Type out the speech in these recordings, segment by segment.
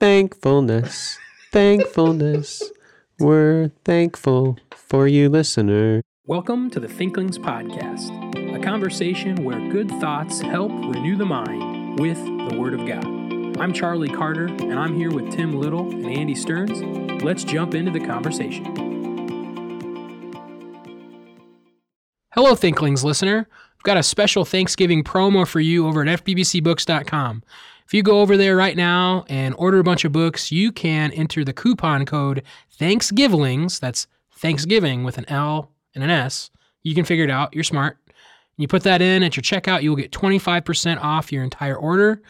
Thankfulness, thankfulness. We're thankful for you, listener. Welcome to the Thinklings Podcast, a conversation where good thoughts help renew the mind with the Word of God. I'm Charlie Carter, and I'm here with Tim Little and Andy Stearns. Let's jump into the conversation. Hello, Thinklings listener. I've got a special Thanksgiving promo for you over at FBBCBooks.com. If you go over there right now and order a bunch of books, you can enter the coupon code Thanksgivings. That's Thanksgiving with an L and an S. You can figure it out. You're smart. You put that in at your checkout, you will get 25% off your entire order.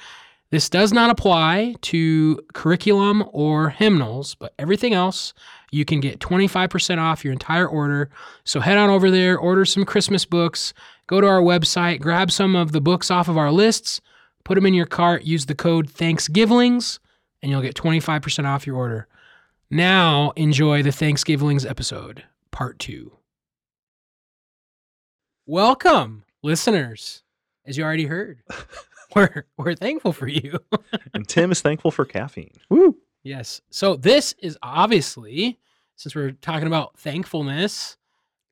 This does not apply to curriculum or hymnals, but everything else, you can get 25% off your entire order. So head on over there, order some Christmas books, go to our website, grab some of the books off of our lists, put them in your cart, use the code Thanksgivings, and you'll get 25% off your order. Now enjoy the Thanksgivings episode, part two. Welcome, listeners. As you already heard, we're, we're thankful for you. and Tim is thankful for caffeine. Woo! Yes. So this is obviously, since we're talking about thankfulness,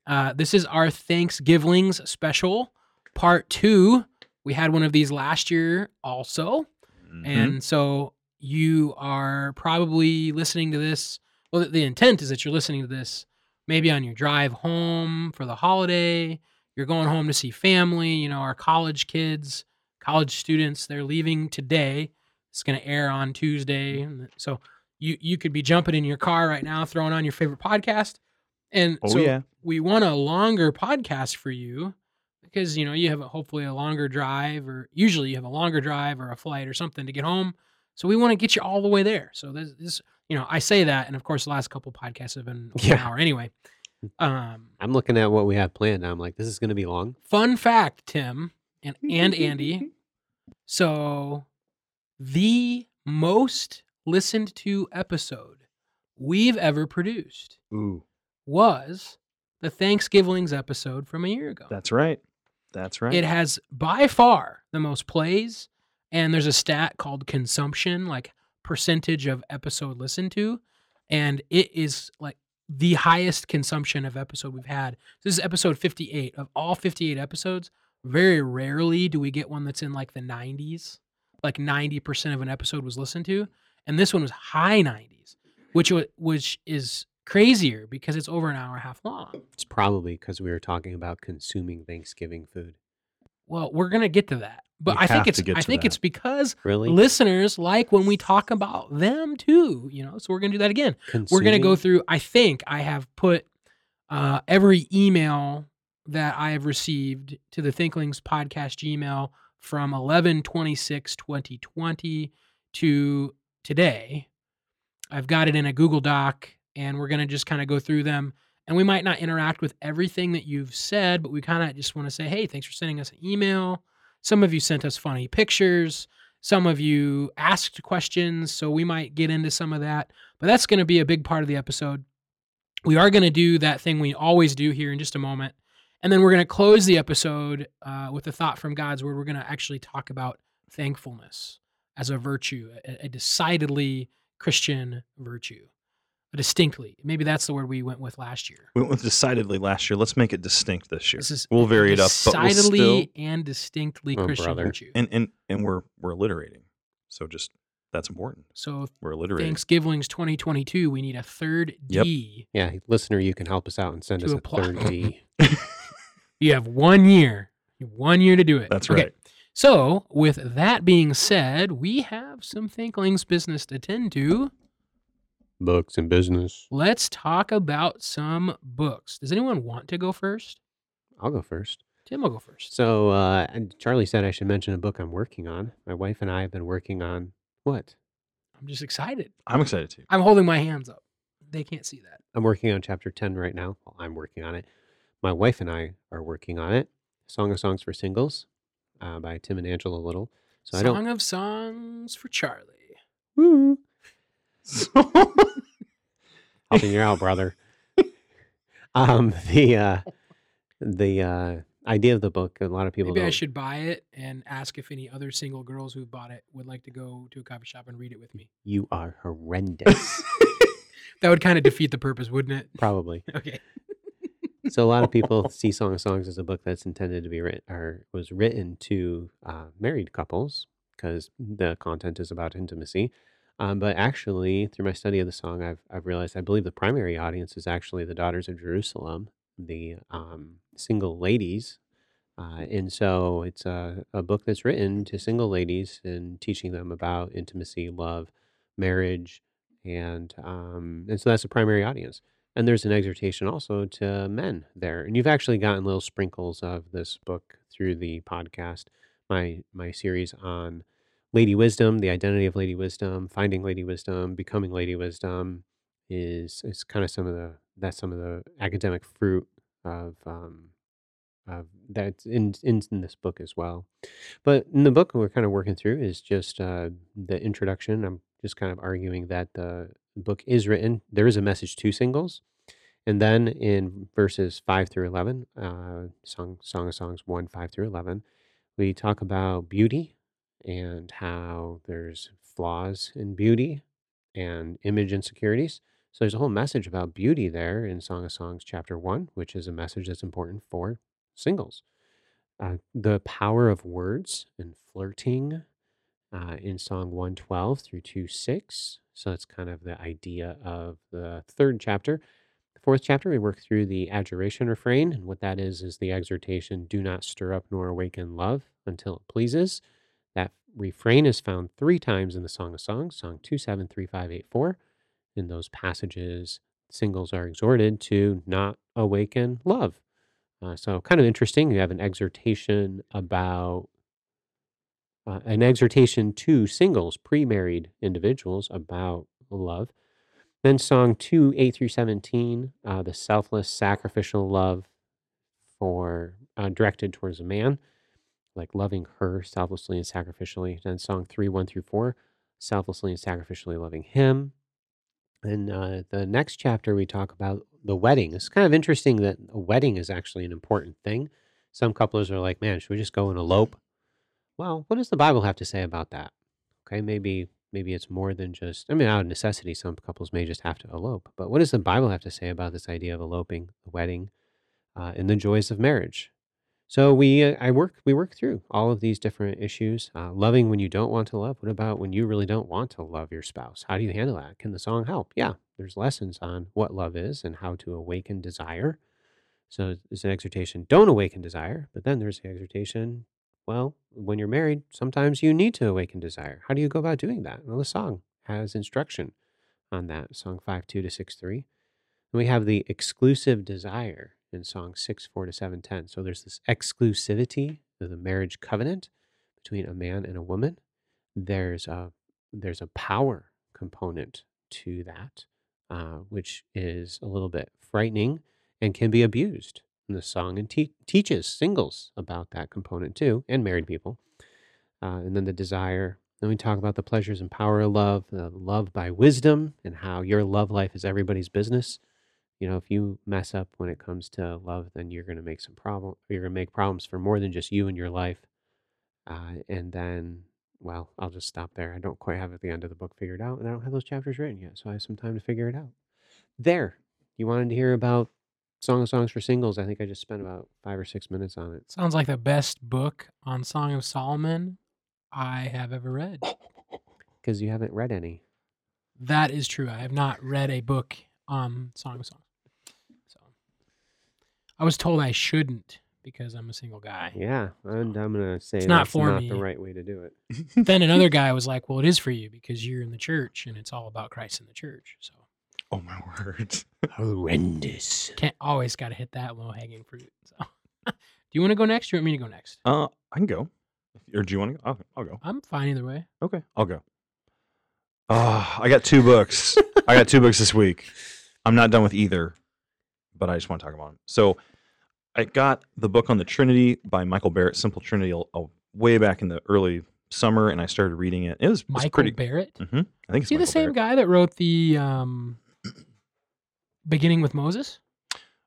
uh, this is our Thanksgivings special, part two. We had one of these last year also. Mhm. And so you are probably listening to this. Well, the- the intent is that you're listening to this maybe on your drive home for the holiday. You're going home to see family. You know, our college kids, college students, they're leaving today. It's going to air on Tuesday. So you, you could be jumping in your car right now, throwing on your favorite podcast. And oh so yeah, we want a longer podcast for you because you know you have a, hopefully a longer drive or usually you have a longer drive or a flight or something to get home. So we want to get you all the way there. So this, this you know i say that and of course the last couple podcasts have been over an hour anyway. Um I'm looking at what we have planned. Now. I'm like, this is going to be long. fun fact tim and and andy. So the most listened to episode we've ever produced ooh, was the thanksgivings episode from a year ago. That's right, that's right. It has by far the most plays, and there's a stat called consumption, like percentage of episode listened to, and it is like the highest consumption of episode we've had. This is episode 58 of all 58 episodes. Very rarely do we get one that's in like the 90s, like 90% of an episode was listened to, and this one was high 90s, which wa- which is crazier because it's over an hour and a half long. It's probably because we were talking about consuming Thanksgiving food. Well, we're gonna get to that, but I think it's I think that. it's because Really? listeners like when we talk about them too. You know, so we're gonna do that again. We're gonna go through. I think I have put uh, every email that I have received to the Thinklings podcast Gmail from 11 26 2020 to today. I've got it in a Google Doc, and we're gonna just kind of go through them. And we might not interact with everything that you've said, but we kind of just want to say, hey, thanks for sending us an email. Some of you sent us funny pictures. Some of you asked questions, so we might get into some of that. But that's going to be a big part of the episode. We are going to do that thing we always do here in just a moment. And then we're going to close the episode uh, with a thought from God's word. We're going to actually talk about thankfulness as a virtue, a, a decidedly Christian virtue. A distinctly. Maybe that's the word we went with last year. we went with decidedly last year. Let's make it distinct this year. This is we'll vary it up, but we'll decidedly still and distinctly Oh, Christian brother. virtue. and and and we're we're alliterating. So just that's important. So We're alliterating. Thanksgiving's 2022, we need a third Yep. D. Yeah, listener, you can help us out and send To us a third D. You have one year. Have one year to do it. That's Okay, right. So, with that being said, we have some Thinklings business to tend to. Books and business. Let's talk about some books. Does anyone want to go first? I'll go first. Tim will go first. So, uh, and Charlie said I should mention a book I'm working on. My wife and I have been working on what? I'm just excited. I'm excited too. I'm holding my hands up. They can't see that. I'm working on chapter 10 right now. Well, I'm working on it. My wife and I are working on it. Song of Songs for Singles uh, by Tim and Angela Little. So I don't. of Songs for Charlie. Woo. Helping you out, brother. um, the uh, the uh, idea of the book, a lot of people Maybe I don't should buy it and ask if any other single girls who've bought it would like to go to a coffee shop and read it with me. You are horrendous. That would kind of defeat the purpose, wouldn't it? Probably. Okay. So a lot of people see Song of Songs as a book that's intended to be written or was written to uh, married couples because the content is about intimacy. Um, but actually, through my study of the song, I've I've realized I believe the primary audience is actually the daughters of Jerusalem, the um, single ladies. Uh, and so it's a, a book that's written to single ladies and teaching them about intimacy, love, marriage, and um, and so that's the primary audience. And there's an exhortation also to men there. And you've actually gotten little sprinkles of this book through the podcast, my my series on Lady Wisdom, the identity of Lady Wisdom, finding Lady Wisdom, becoming Lady Wisdom is is kind of some of the that's some of the academic fruit of um of that's in, in in this book as well. But in the book we're kind of working through is just uh, the introduction. I'm just kind of arguing that the book is written. There is a message to singles, and then in verses five through eleven, uh, song Song of Songs one five through eleven, we talk about beauty and how there's flaws in beauty and image insecurities. So there's a whole message about beauty there in Song of Songs chapter one, which is a message that's important for singles. Uh, the power of words and flirting uh, in Song 112 through 2 6. So that's kind of the idea of the third chapter. The fourth chapter, we work through the adjuration refrain. And what that is, is the exhortation do not stir up nor awaken love until it pleases. That refrain is found three times in the Song of Songs, Song 2, 7, 3, 5, 8, 4. In those passages, singles are exhorted to not awaken love. Uh, so, kind of interesting. You have an exhortation about uh, an exhortation to singles, pre married individuals about love. Then, Song 2, 8 through 17, uh, the selfless sacrificial love for uh, directed towards a man, like loving her selflessly and sacrificially. Then, Song 3, 1 through 4, selflessly and sacrificially loving him. And uh, the next chapter, we talk about the wedding. It's kind of interesting that a wedding is actually an important thing. Some couples are like, man, should we just go and elope? Well, what does the Bible have to say about that? Okay, maybe maybe it's more than just. I mean, out of necessity, some couples may just have to elope. But what does the Bible have to say about this idea of eloping, the wedding, uh, and the joys of marriage? So we, uh, I work, we work through all of these different issues. Uh, loving when you don't want to love. What about when you really don't want to love your spouse? How do you handle that? Can the song help? Yeah, there's lessons on what love is and how to awaken desire. So it's an exhortation, don't awaken desire. But then there's the exhortation, well, when you're married, sometimes you need to awaken desire. How do you go about doing that? Well, the song has instruction on that, Song 5 2 to 6 3. And we have the exclusive desire in Song 6 4 to 7 10. So there's this exclusivity of the marriage covenant between a man and a woman. There's a, there's a power component to that, uh, which is a little bit frightening and can be abused in the song and te- teaches singles about that component too, and married people. Uh, and then the desire. Then we talk about the pleasures and power of love, the love by wisdom, and how your love life is everybody's business. You know, if you mess up when it comes to love, then you're going to make some problem. You're going to make problems for more than just you and your life. Uh, and then, well, I'll just stop there. I don't quite have at the end of the book figured out, and I don't have those chapters written yet, so I have some time to figure it out. There, you wanted to hear about Song of Songs for singles. I think I just spent about five or six minutes on it. Sounds like the best book on Song of Solomon I have ever read. Because you haven't read any. That is true. I have not read a book on Song of Songs. So I was told I shouldn't because I'm a single guy. Yeah, and I'm gonna say It's not that's for not me. the right way to do it. then another guy was like, "Well, it is for you because you're in the church and it's all about Christ in the church." So Oh my word. Horrendous. can't always got to hit that low hanging fruit. So, do you want to go next? Or you want me to go next? Uh, I can go. Or do you want to go? I'll, I'll go. I'm fine either way. Okay, I'll go. Ah, I got two books. I got two books this week. I'm not done with either, but I just want to talk about them. So, I got the book on the Trinity by Michael Barrett, Simply Trinity, way back in the early summer, and I started reading it. It was, it was Michael pretty. Barrett. hmm I think Is it's he the same Barrett. guy that wrote the um, beginning with Moses?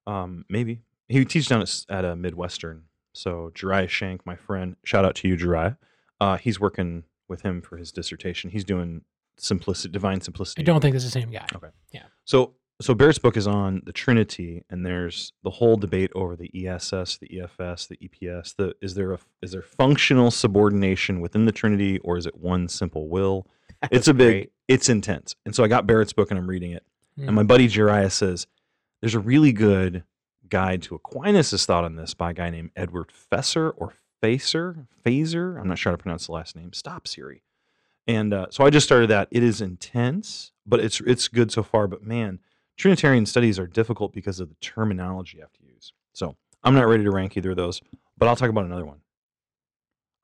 Um, maybe he teaches down at, at a Midwestern So Jariah Shank, my friend, shout out to you, Jariah. Uh, he's working with him for his dissertation. He's doing simplicity, divine simplicity. I don't think it's the same guy. Okay. Yeah. So so Barrett's book is on the Trinity, and there's the whole debate over the ESS, the EFS, the EPS. The is there a is there functional subordination within the Trinity, or is it one simple will? It's a big, great. it's intense. And so I got Barrett's book and I'm reading it. Mm. And my buddy Jariah says there's a really good guide to Aquinas' thought on this by a guy named Edward Fesser or Facer, Phaser. I'm not sure how to pronounce the last name. Stop Siri. And uh, so I just started that. It is intense, but it's it's good so far. But man, Trinitarian studies are difficult because of the terminology you have to use. So I'm not ready to rank either of those, but I'll talk about another one.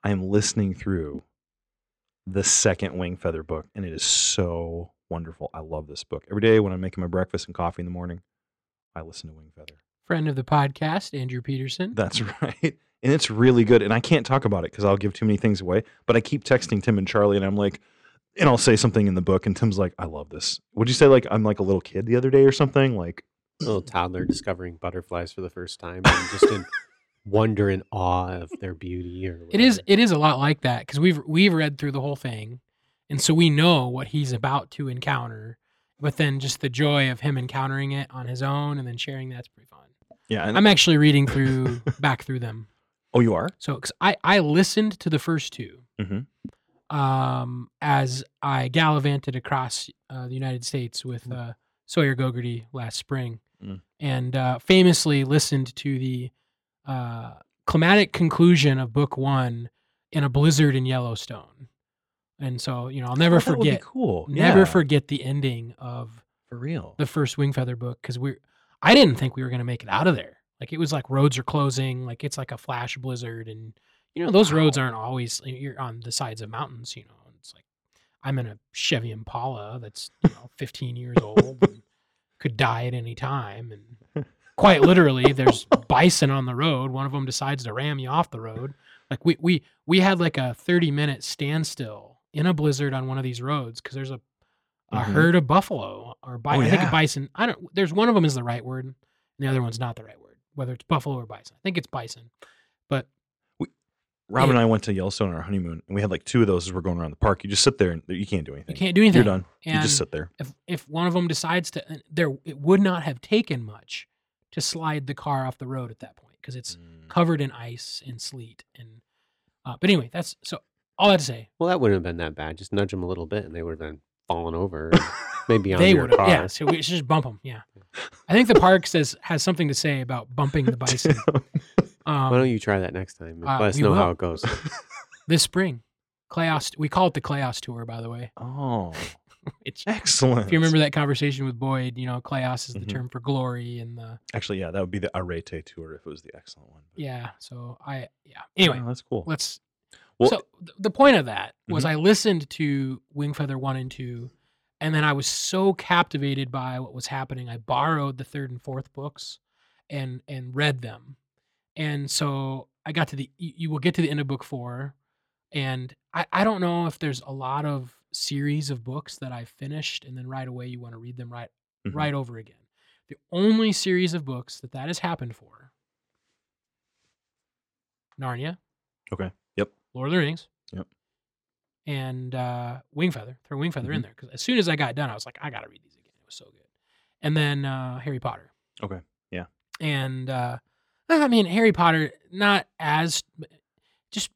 I am listening through the second Wingfeather book, and it is so wonderful. I love this book. Every day when I'm making my breakfast and coffee in the morning, I listen to Wingfeather. Friend of the podcast, Andrew Peterson. That's right. And it's really good. And I can't talk about it because I'll give too many things away. But I keep texting Tim and Charlie, and I'm like, and I'll say something in the book, and Tim's like, I love this. Would you say like I'm like a little kid the other day or something? Like, a little toddler discovering butterflies for the first time and just in wonder and awe of their beauty or It is whatever. it is a lot like that because we've we've read through the whole thing, and so we know what he's about to encounter. But then just the joy of him encountering it on his own and then sharing that's pretty fun. yeah. And, I'm actually reading through back through them. oh, you are? So 'cause I I listened to the first two Mhm. Um, as I gallivanted across uh, the United States with uh, Sawyer Gogarty last spring, Mm. and uh, famously listened to the uh, climatic conclusion of book one in a blizzard in Yellowstone. And so you know I'll never Oh, that would be forget, cool. never Yeah, forget the ending of for real. the first Wingfeather book because we're I didn't think we were gonna make it out of there. Like it was like roads are closing, like it's like a flash blizzard, and you know those roads aren't always you're on the sides of mountains. You know, it's like I'm in a Chevy Impala that's you know 15 years old and could die at any time, and quite literally there's bison on the road. One of them decides to ram you off the road. Like we we we had like a 30 minute standstill in a blizzard on one of these roads because there's a a Mhm. herd of buffalo or bi- Oh, I think yeah. bison. I don't. There's one of them is the right word, and the other one's not the right word. Whether it's buffalo or bison, I think it's bison. But Rob and I went to Yellowstone on our honeymoon, and we had like two of those as we're going around the park. You just sit there and you can't do anything. you can't do anything. You're done. you just sit there. if if one of them decides to, there it would not have taken much to slide the car off the road at that point because it's Mm. covered in ice and sleet. And uh, but anyway, that's so all that to say. Well, that wouldn't have been that bad. Just nudge them a little bit, and they would have been falling over, maybe on they your would car. yeah. So we should just bump them. Yeah, I think the park says has something to say about bumping the bison. Um, Why don't you try that next time? uh, Let us we know how it goes. this spring. Kleos, we call it the Kleos tour, by the way. oh, It's, excellent. if you remember that conversation with Boyd, you know, Kleos is the Mhm. term for glory, and the Actually, yeah, that would be the Arete tour if it was the excellent one. But- yeah. So I yeah. Anyway, Oh, that's cool. let's. Well, so th- the point of that was Mhm. I listened to Wingfeather one and two, and then I was so captivated by what was happening. I borrowed the third and fourth books, and and read them, and so I got to the. You, you will get to the end of book four, and I I don't know if there's a lot of series of books that I finished and then right away you want to read them right Mhm. right over again. The only series of books that that has happened for Narnia. Okay. Yep. Lord of the Rings. Yep. And uh, Wingfeather. Throw Wingfeather in Mhm. there because as soon as I got done, I was like, I got to read these again. It was so good. And then uh, Harry Potter. Okay. Yeah. And uh, I mean, Harry Potter, not as just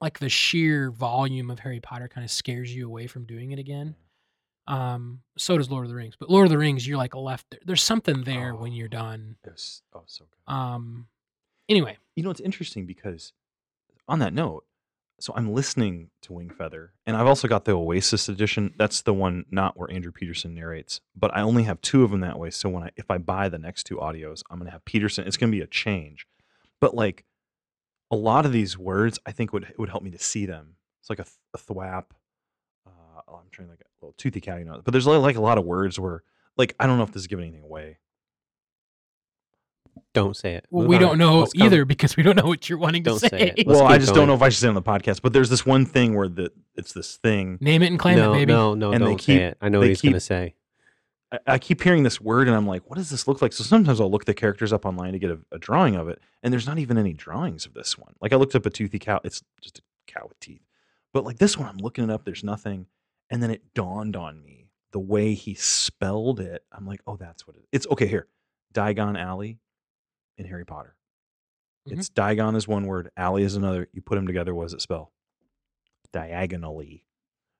like the sheer volume of Harry Potter kind of scares you away from doing it again. Um, so does Lord of the Rings. But Lord of the Rings, you're like left there. There's something there when you're Oh. done. Was, oh, so good. Um, anyway, you know, it's interesting because on that note, so I'm listening to Wingfeather, and I've also got the Oasis edition. That's the one not where Andrew Peterson narrates, but I only have two of them that way. So when I if I buy the next two audios, I'm gonna have Peterson. It's gonna be a change, but like a lot of these words, I think would would help me to see them. It's like a, th- a thwap. Uh, oh, I'm trying like a little toothy cow, you know. But there's like, like a lot of words where, like, I don't know if this is giving anything away. Don't say it. well, we on. don't know Let's come- either because we don't know what you're wanting to Don't say. say it. Well, I just going. don't know if I should say it on the podcast. But there's this one thing where the it's this thing Name it and claim no, it, baby. no, no, And don't keep- say it. I know what he's going to say. I, I keep hearing this word and I'm like, what does this look like? So sometimes I'll look the characters up online to get a, a drawing of it, and there's not even any drawings of this one. Like I looked up a toothy cow. It's just a cow with teeth. But like this one, I'm looking it up. There's nothing, and then it dawned on me the way he spelled it. I'm like, oh, that's what it. It's okay here. Diagon Alley in Harry Potter. Mhm. It's Diagon is one word, Alley is another. You put them together, what does it spell? Diagonally.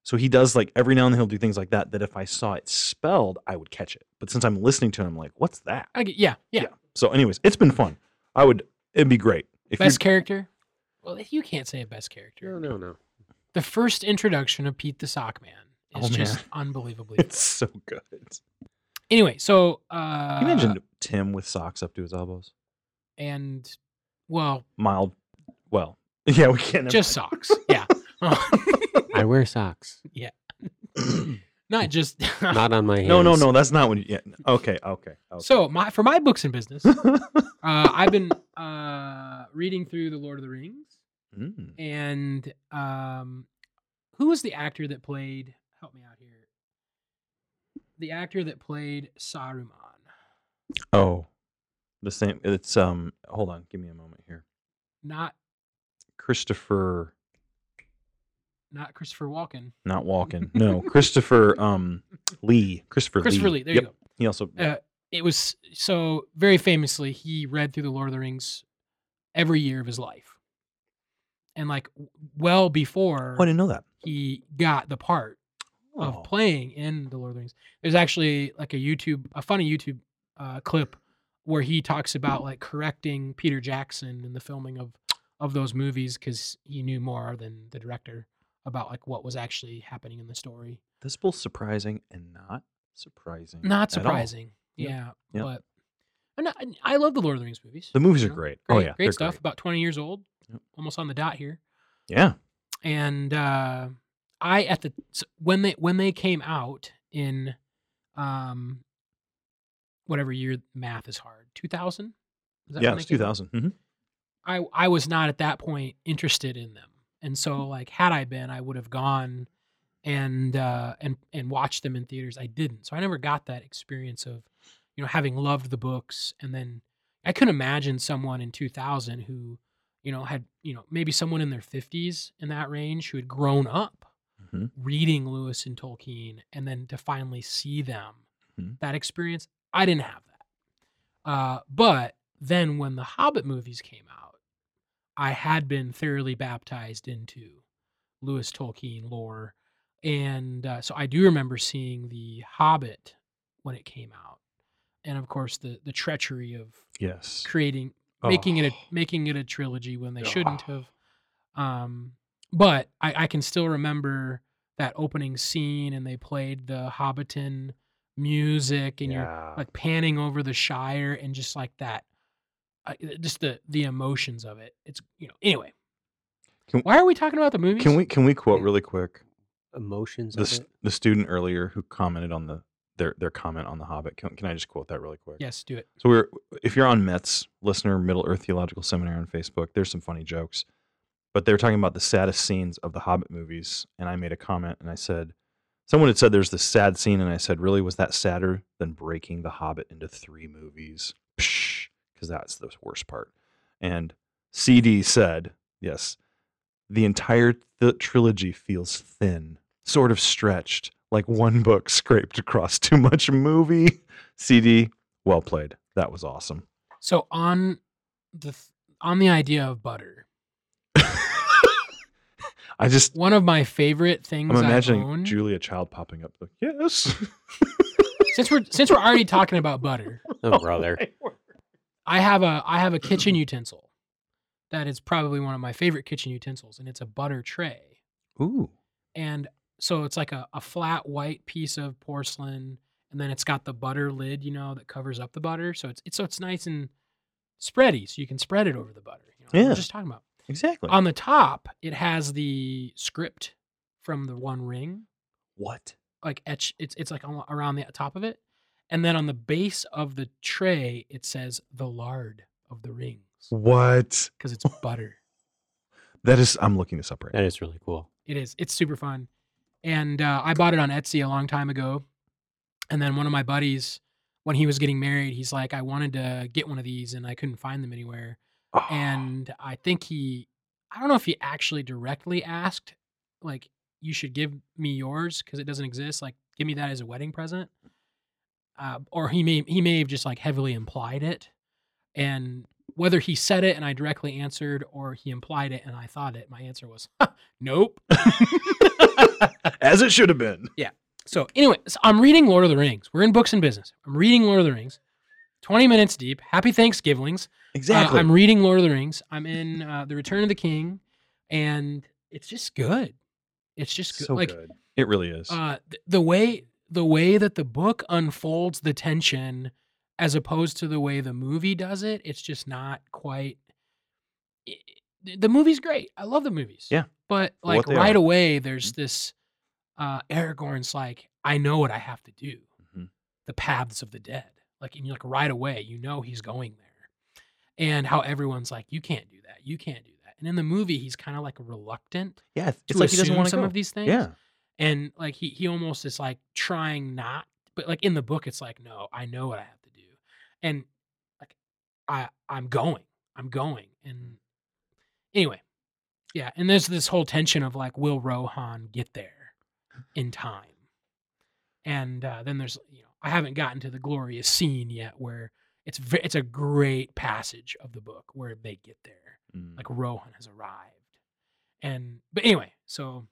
So he does like every now and then he'll do things like that. That if I saw it spelled, I would catch it. But since I'm listening to him, I'm like, what's that? I get, yeah, yeah. So, anyways, it's been fun. I would. It'd be great if. Best character? Well, you can't say a best character. No, no, no. The first introduction of Pete the Sock Man is Oh, man. just unbelievably. It's so good. anyway, so uh, Can you imagine Tim with socks up to his elbows? And well, Mild. Well, yeah, we can't. just socks. Yeah. I wear socks. Yeah. Not just Not on my hands. no, no, no. That's not what. You, yeah. Okay. Okay. okay. So my for my books and business, uh, I've been uh, reading through the Lord of the Rings, Mm. and um, who was the actor that played? Help me out here. The actor that played Saruman. Oh, the same. It's um. Hold on. Give me a moment here. Not Christopher, not Christopher Walken. not Walken. No, Christopher. Um, Lee. Christopher. Christopher Lee. Lee. There Yep. you go. He also. Uh, it was so very famously he read through the Lord of the Rings every year of his life, and like well before oh, I didn't know that. he got the part Oh. of playing in the Lord of the Rings. There's actually like a YouTube, a funny YouTube uh, clip where he talks about like correcting Peter Jackson in the filming of of those movies because he knew more than the director about like what was actually happening in the story. This both surprising and not surprising. Not surprising, yeah, Yep. but I, I love the Lord of the Rings movies. The movies you are great. Great, Oh yeah, great stuff. great. About 20 years old, Yep. almost on the dot here. Yeah. and uh, I at the when they when they came out in um whatever year math is hard 2000 Yeah, it's 2000. hmm I I was not at that point interested in them. And so like had I been I would have gone and uh and and watched them in theaters. I didn't. So I never got that experience of you know having loved the books and then I couldn't imagine someone in 2000 who you know had you know maybe someone in their 50s in that range who had grown up hmm reading Lewis and Tolkien and then to finally see them. Mhm. that experience I didn't have that uh but then when the Hobbit movies came out I had been thoroughly baptized into Lewis Tolkien lore and uh, so I do remember seeing the Hobbit when it came out and of course the the treachery of Yes. creating making it a Oh. making it a trilogy when they Oh. shouldn't have. Um, but I, I can still remember that opening scene, and they played the Hobbiton music, and you're like panning over the Shire, and just like that, uh, just the the emotions of it. It's you know anyway. Can- Why are we talking about the movies? Can we can we quote really quick Emotions the of it. the student earlier who commented on the their their comment on the Hobbit? Can, can I just quote that really quick? Yes, do it. So we're if you're on Metz listener Middle Earth Theological Seminary on Facebook, there's some funny jokes. But they were talking about the saddest scenes of the Hobbit movies, and I made a comment and I said, someone had said there's this sad scene, and I said, really, was that sadder than breaking the Hobbit into three movies? Because that's the worst part. And CD said, yes, the entire th- trilogy feels thin, sort of stretched, like one book scraped across too much movie. CD, well played. That was awesome. So on the th- on the idea of butter, I just, one of my favorite things I'm I imagining own, Julia Child popping up. Like, yes. since we're since we're already talking about butter. Oh, brother. Oh, I have a I have a kitchen utensil that is probably one of my favorite kitchen utensils, and it's a butter tray. Ooh. And so it's like a, a flat white piece of porcelain, and then it's got the butter lid, you know, that covers up the butter. So it's, it's so it's nice and spready, so you can spread it over the butter. You know, we Yeah. we're just talking about. Exactly. On the top, it has the script from the One Ring, what? like etch. It's it's like on, around the top of it, and then on the base of the tray, it says the lard of the rings What? because it's butter. That is, I'm looking this up right now. That is really cool. It is. It's super fun. And uh, I bought it on Etsy a long time ago. And then one of my buddies, when he was getting married, he's like, I wanted to get one of these and I couldn't find them anywhere. Oh, And I think he, I don't know if he actually directly asked, like, you should give me yours because it doesn't exist. Like, give me that as a wedding present. Uh, or he may he may have just like heavily implied it, and whether he said it and I directly answered, or he implied it and I thought it, my answer was, nope. as it should have been. Yeah. So anyway, so I'm reading Lord of the Rings. We're in books and business. I'm reading Lord of the Rings. 20 minutes deep. Happy Thanksgivings. Uh, Exactly. I'm reading Lord of the Rings. I'm in uh, The Return of the King, and it's just good. It's just good. so like good. It really is. uh, th- the way the way that the book unfolds the tension, as opposed to the way the movie does it, it's just not quite. the movie's great. I love the movies. Yeah, but like right are. away, there's this. Uh, Aragorn's like, I know what I have to do. Mhm. The paths of the dead. Like, and you're like right away, you know he's going there and how everyone's like, you can't do that, you can't do that. And in the movie, he's kind of like reluctant yeah, to it's like he doesn't want some go. of these things. Yeah. and like he he almost is like trying not, but like in the book, it's like, no, I know what I have to do, and like I I'm going, I'm going, and anyway, yeah. And there's this whole tension of like, will Rohan get there in time? And uh, then there's you know I haven't gotten to the glorious scene yet where it's it's a great passage of the book where they get there Mm. like Rohan has arrived. And but anyway, so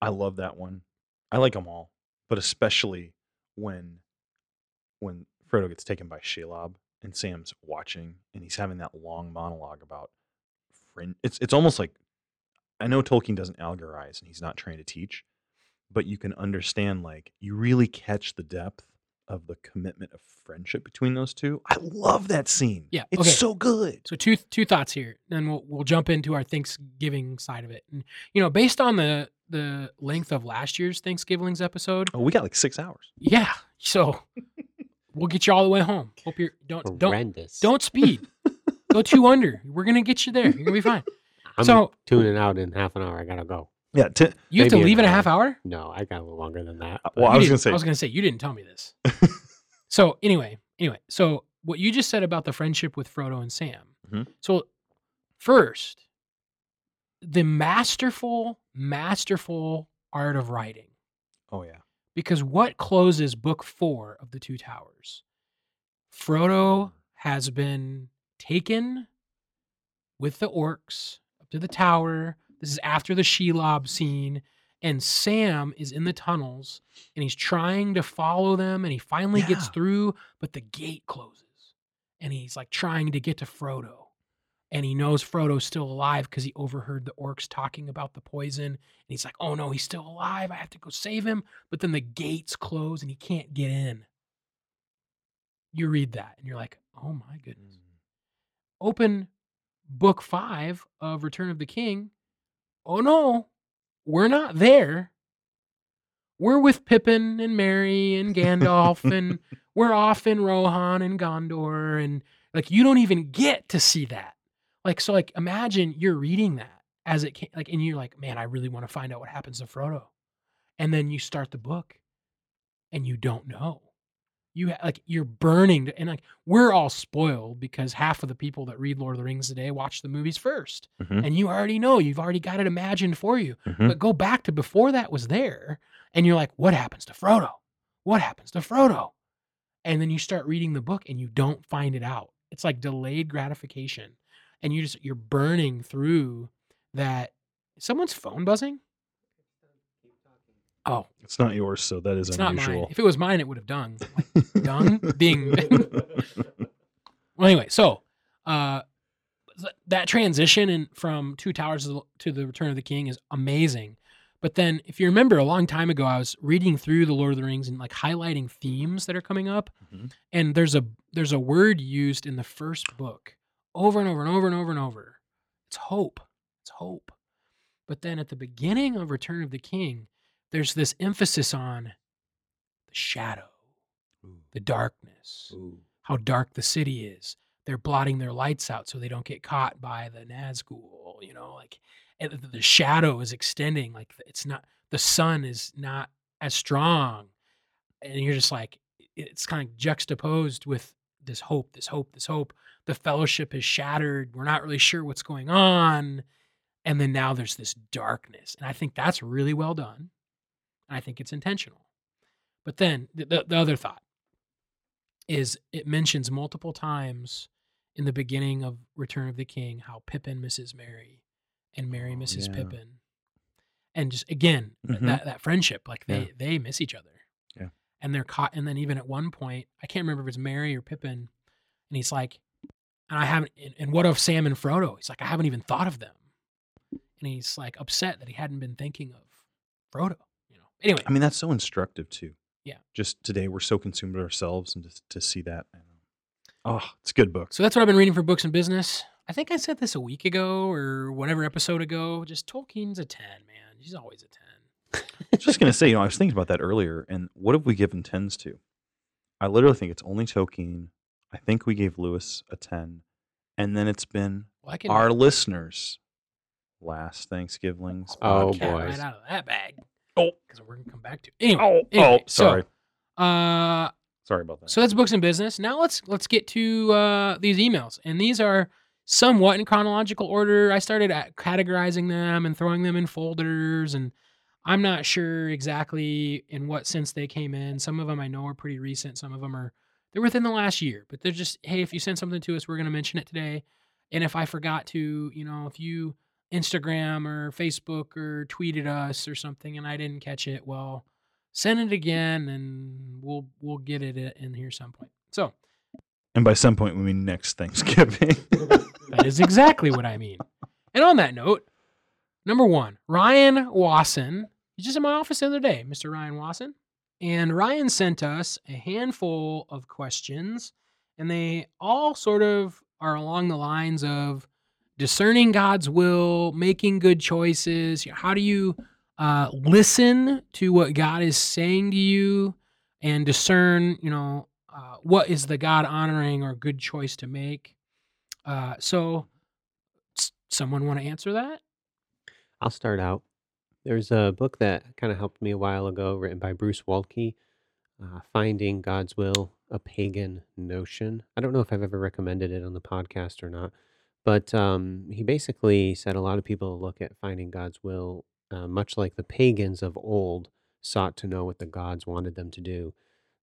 I love that one. I like them all, but especially when when Frodo gets taken by Shelob and Sam's watching and he's having that long monologue about friend. It's it's almost like I know Tolkien doesn't allegorize and he's not trying to teach, but you can understand like you really catch the depth of the commitment of friendship between those two. I love that scene. Yeah, it's okay. so good. so two two thoughts here. Then we'll we'll jump into our Thanksgiving side of it. And you know, based on the the length of last year's Thanksgiving's episode, Oh, we got like six hours. yeah. So we'll get you all the way home. Hope you're don't don't don't speed. Go two under. We're gonna get you there. You're gonna be fine. I'm so- tuning out in half an hour. I gotta go. Yeah. T- You have to leave in a hour. half hour. No, I got a little longer than that. Uh, but- well, I You was gonna say- I was gonna say you didn't tell me this. so anyway, anyway, so what you just said about the friendship with Frodo and Sam. Mhm. So first, the masterful, masterful art of writing. oh yeah. Because what closes book four of the Two Towers? Frodo has been taken with the orcs up to the tower. This is after the Shelob scene. And Sam is in the tunnels and he's trying to follow them and he finally gets through, but the gate closes. And he's like trying to get to Frodo. And he knows Frodo's still alive because he overheard the orcs talking about the poison. And he's like, oh no, he's still alive. I have to go save him. But then the gates close and he can't get in. You read that and you're like, oh my goodness mm. open book five of Return of the King. Oh no, we're not there. We're with Pippin and Merry and Gandalf, and we're off in Rohan and Gondor, and like you don't even get to see that. Like so, like imagine you're reading that as it can, like, and you're like, man, I really want to find out what happens to Frodo, and then you start the book, and you don't know. You like you're burning, to, and like we're all spoiled because half of the people that read Lord of the Rings today watch the movies 1st Mhm. and you already know you've already got it imagined for you. Mhm. But go back to before that was there, and you're like, what happens to Frodo? What happens to Frodo? And then you start reading the book and you don't find it out. It's like delayed gratification, and you just you're burning through that. Someone's phone buzzing. Oh, It's not yours, so that is it's not unusual. mine. If it was mine, it would have done. Like, done being well anyway so uh that transition in from two towers to the- return of the king is amazing but then if you remember a long time ago i was reading through the lord of the rings and like highlighting themes that are coming up Mhm. and there's a there's a word used in the first book over and over and over and over and over it's hope it's hope but then at the beginning of return of the king there's this emphasis on the shadow the darkness Ooh. how dark the city is. They're blotting their lights out so they don't get caught by the Nazgul, you know, like the shadow is extending like it's not the sun is not as strong. and you're just like it's kind of juxtaposed with this hope, this hope, this hope. The fellowship is shattered. We're not really sure what's going on. And then now there's this darkness. And I think that's really well done. I think it's intentional. But then the, the, the other thought is it mentions multiple times in the beginning of Return of the King how Pippin misses Merry and Merry Oh, misses yeah. Pippin. And just again, Mhm. that, that friendship, like they Yeah. they miss each other. Yeah. And they're caught and then even at one point, I can't remember if it's Merry or Pippin, and he's like, and I haven't and, and what of Sam and Frodo? He's like, I haven't even thought of them. And he's like upset that he hadn't been thinking of Frodo. Anyway, I mean, that's so instructive too. Yeah. Just today, we're so consumed with ourselves, and to, to see that, I don't know. oh, it's a good book. So that's what I've been reading for books and business. I think I said this a week ago or whatever episode ago. Just Tolkien's a 10, man. He's always a 10. I was just gonna say, you know, I was thinking about that earlier, and what have we given tens to? I literally think it's only Tolkien. I think we gave Lewis a ten, and then it's been Well, our listeners. Last Thanksgiving's Oh, boy, right out of that bag. Oh. Because we're going to come back to it. Anyway, Oh, anyway, oh, sorry, So, uh, sorry about that. so that's books and business. Now let's let's get to uh, these emails, and these are somewhat in chronological order. I started at categorizing them and throwing them in folders, and I'm not sure exactly in what sense they came in. Some of them I know are pretty recent. Some of them are they're within the last year, but they're just hey, if you send something to us, we're going to mention it today. And if I forgot to, you know, if you Instagram or Facebook or tweeted us or something and I didn't catch it, well, send it again and we'll we'll get it in here some point. So and by some point, we mean next Thanksgiving. that is exactly what I mean. And on that note, number one, Ryan Wasson. He's just in my office the other day, Mr. Ryan Wasson. And Ryan sent us a handful of questions, and they all sort of are along the lines of discerning God's will, making good choices. How do you uh, listen to what God is saying to you and discern, you know, uh, what is the God honoring or good choice to make? Uh, so, s- someone want to answer that? I'll start out. There's a book that kind of helped me a while ago, written by Bruce Waltke, uh, Finding God's Will, a Pagan Notion. I don't know if I've ever recommended it on the podcast or not, but um, he basically said a lot of people look at finding God's will uh, much like the pagans of old sought to know what the gods wanted them to do.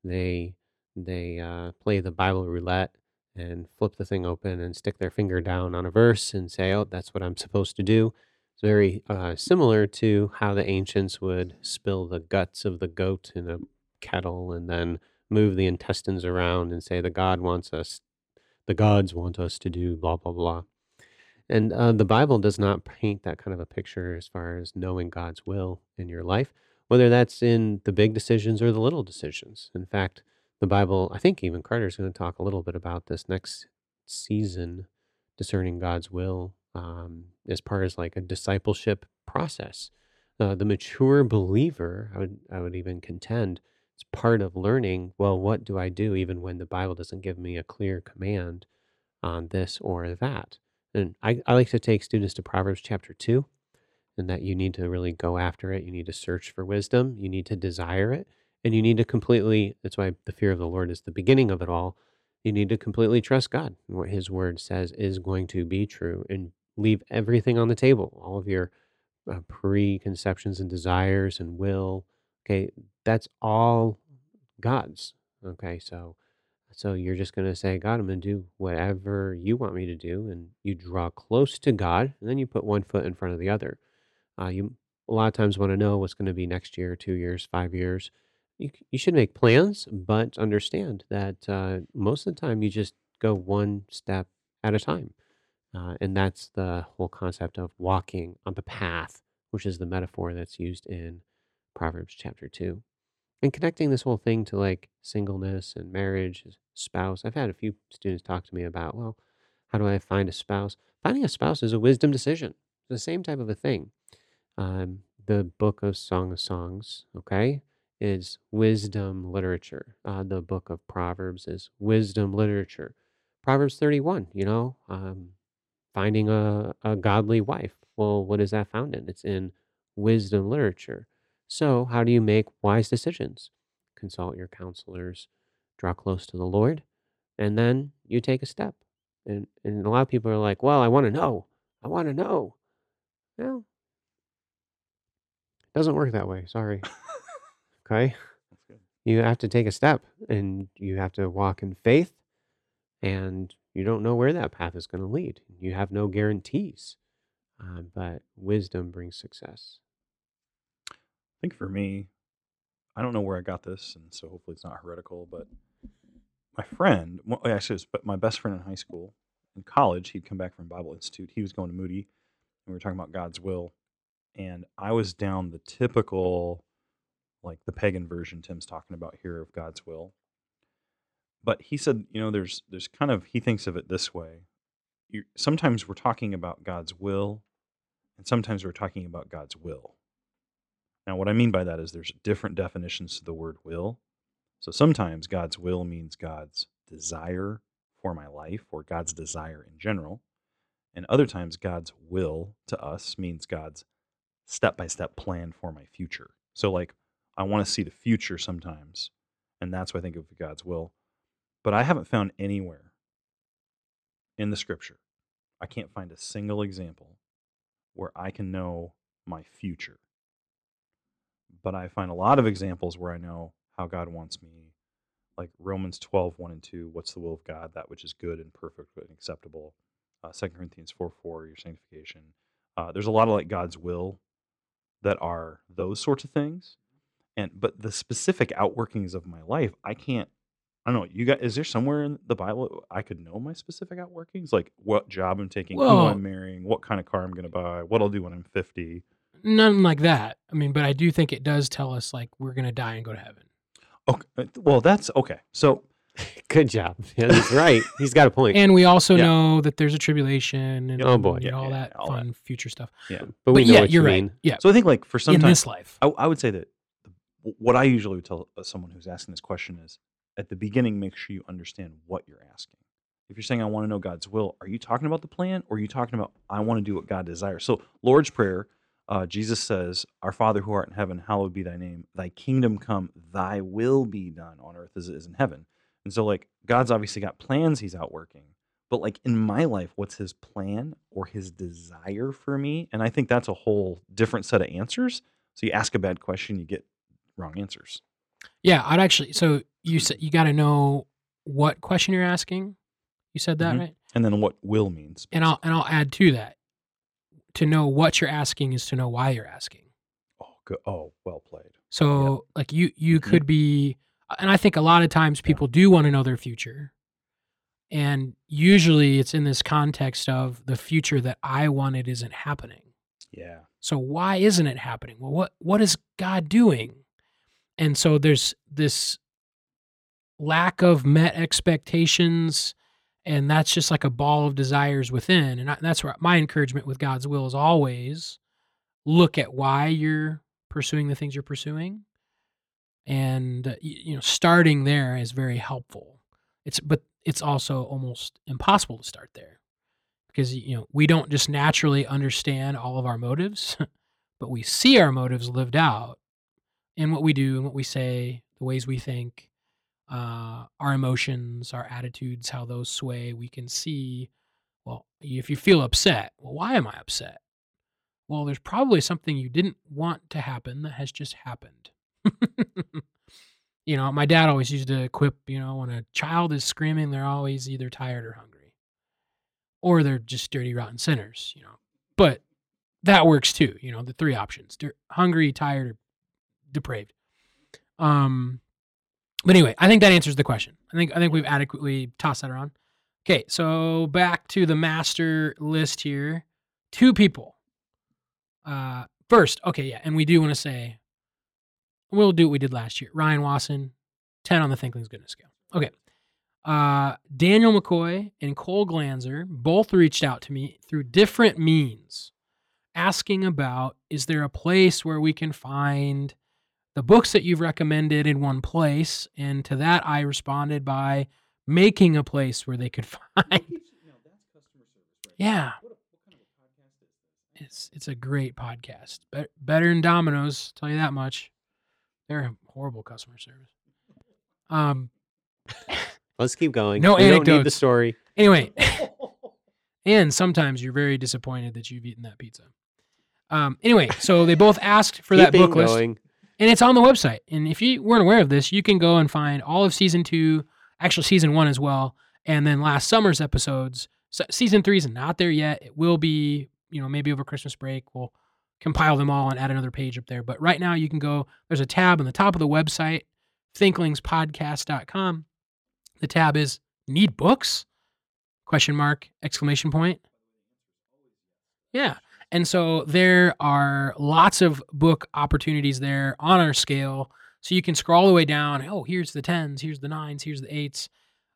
They they uh, play the Bible roulette and flip the thing open and stick their finger down on a verse and say, "Oh, that's what I'm supposed to do." It's very uh, similar to how the ancients would spill the guts of the goat in a kettle and then move the intestines around and say, "The God wants us, the gods want us to do blah blah blah." And uh, the Bible does not paint that kind of a picture as far as knowing God's will in your life, whether that's in the big decisions or the little decisions. In fact, the Bible, I think even Carter's going to talk a little bit about this next season, discerning God's will, um, as far as like a discipleship process. Uh, the mature believer, I would, I would even contend, it's part of learning. Well, what do I do even when the Bible doesn't give me a clear command on this or that? And I, I like to take students to Proverbs chapter 2, and that you need to really go after it. You need to search for wisdom. You need to desire it. And you need to completely, that's why the fear of the Lord is the beginning of it all. You need to completely trust God. and What His word says is going to be true and leave everything on the table, all of your uh, preconceptions and desires and will. Okay, that's all God's. Okay, so so you're just going to say, God, I'm going to do whatever you want me to do. And you draw close to God, and then you put one foot in front of the other. Uh, you a lot of times want to know what's going to be next year, two years, five years. You, you should make plans, but understand that uh, most of the time you just go one step at a time. Uh, and that's the whole concept of walking on the path, which is the metaphor that's used in Proverbs chapter 2 and connecting this whole thing to like singleness and marriage, spouse. I've had a few students talk to me about, well, how do I find a spouse? Finding a spouse is a wisdom decision. It's the same type of a thing. Um, the book of Song of Songs, okay, is wisdom literature. Uh, the book of Proverbs is wisdom literature. Proverbs 31, you know, um, finding a, a godly wife. Well, what is that found in? It's in wisdom literature. So, how do you make wise decisions? consult your counselors, draw close to the Lord, and then you take a step. And and a lot of people are like, "Well, I want to know. I want to know." Well, it doesn't work that way. Sorry. Okay? That's good. You have to take a step and you have to walk in faith and you don't know where that path is going to lead. You have no guarantees. Uh, but wisdom brings success. I think for me, I don't know where I got this, and so hopefully it's not heretical. But my friend, well, actually, it was but my best friend in high school, in college, he'd come back from Bible Institute. He was going to Moody, and we were talking about God's will. And I was down the typical, like the pagan version Tim's talking about here of God's will. But he said, you know, there's there's kind of he thinks of it this way. You, sometimes we're talking about God's will, and sometimes we're talking about God's will. Now, what I mean by that is there's different definitions to the word will. So sometimes God's will means God's desire for my life or God's desire in general. And other times, God's will to us means God's step by step plan for my future. So, like, I want to see the future sometimes. And that's what I think of God's will. But I haven't found anywhere in the scripture, I can't find a single example where I can know my future but I find a lot of examples where I know how God wants me, like Romans 12, 1 and 2, what's the will of God, that which is good and perfect and acceptable. Uh, 2 Corinthians 4, 4, your sanctification. Uh, there's a lot of like God's will that are those sorts of things. And but the specific outworkings of my life, I can't. I don't know. You got? Is there somewhere in the Bible I could know my specific outworkings, like what job I'm taking, who I'm marrying, what kind of car I'm going to buy, what I'll do when I'm 50? Nothing like that. I mean, but I do think it does tell us like we're gonna die and go to heaven. Okay, uh, well that's okay. So Good job. Yeah, he's right. He's got a point. And we also Yeah. know that there's a tribulation and Oh, boy. you know, Yeah, all yeah, that all that. fun future stuff. Yeah, but we but know yeah, what you're you right. Yeah, So I think like for some in sometimes this life. I, I would say that what I usually would tell uh, someone who's asking this question is at the beginning, make sure you understand what you're asking. If you're saying I want to know God's will, are you talking about the plan or are you talking about I want to do what God desires? So Lord's prayer, uh, Jesus says, "Our Father who art in heaven, hallowed be thy name. Thy kingdom come. Thy will be done on earth as it is in heaven." And so like God's obviously got plans He's out working, but like in my life, what's His plan or His desire for me? And I think that's a whole different set of answers. So you ask a bad question, you get wrong answers. Yeah, I'd actually. So you said you got to know what question you're asking. You said that Mhm. right, And then what will means. and I'll and I'll add to that. To know what you're asking is to know why you're asking. Oh, good. Oh, well played. So like you you Mhm. could be, and I think a lot of times people do want to know their future, and usually it's in this context of the future that I wanted isn't happening. Yeah. So why isn't it happening? Well, what what is God doing? And so there's this lack of met expectations, and that's just like a ball of desires within. And that's where my encouragement with God's will is always look at why you're pursuing the things you're pursuing, and uh, you know starting there is very helpful. It's but it's also almost impossible to start there because you know we don't just naturally understand all of our motives but we see our motives lived out in what we do and what we say the ways we think uh, our emotions our attitudes how those sway we can see well if you feel upset well why am i upset? Well there's probably something you didn't want to happen that has just happened. You know my dad always used to quip you know when a child is screaming they're always either tired or hungry or they're just dirty rotten sinners you know. But that works too you know the three options hungry tired or depraved. Um but anyway i think that answers the question. I think i think we've adequately tossed that around. Okay so back to the master list here. Two people. Uh first okay yeah and we do want to say we'll do what we did last year. Ryan wasson 10 on the thinkling's goodness scale. Okay uh, Daniel McCoy and Cole Glanzer both reached out to me through different means, asking about is there a place where we can find the books that you've recommended in one place? And to that, I responded by making a place where they could find. Yeah. It's it's a great podcast. Be- better than Domino's, tell you that much. They're horrible customer service. Um, Let's keep going. No we don't need the story. anyway, and sometimes you're very disappointed that you've eaten that pizza. Um, anyway, so they both asked for that book list. going. And it's on the website. And if you weren't aware of this, you can go and find all of season two, actually season one as well, and then last summer's episodes. So season three is not there yet. It will be, you know, maybe over Christmas break. We'll compile them all and add another page up there. But right now, you can go. There's a tab on the top of the website, thinklingspodcast.com. The tab is "Need Books?" Question mark exclamation point. Yeah. And so there are lots of book opportunities there on our scale. So you can scroll all the way down. Oh, here's the tens, here's the nines, here's the eights.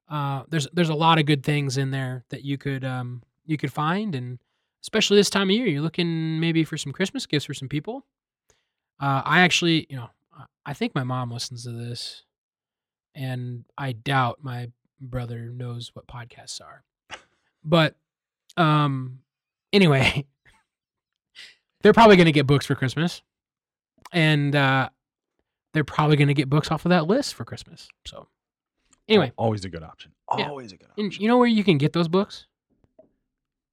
Uh, there's there's a lot of good things in there that you could um, you could find, and especially this time of year, you're looking maybe for some Christmas gifts for some people. Uh, I actually, you know, I- think my mom listens to this, and I doubt my brother knows what podcasts are. But um, anyway, they're probably going to get books for Christmas, and uh, they're probably going to get books off of that list for Christmas. So, anyway, always a good option. Yeah. Always a good option. and you know where you can get those books?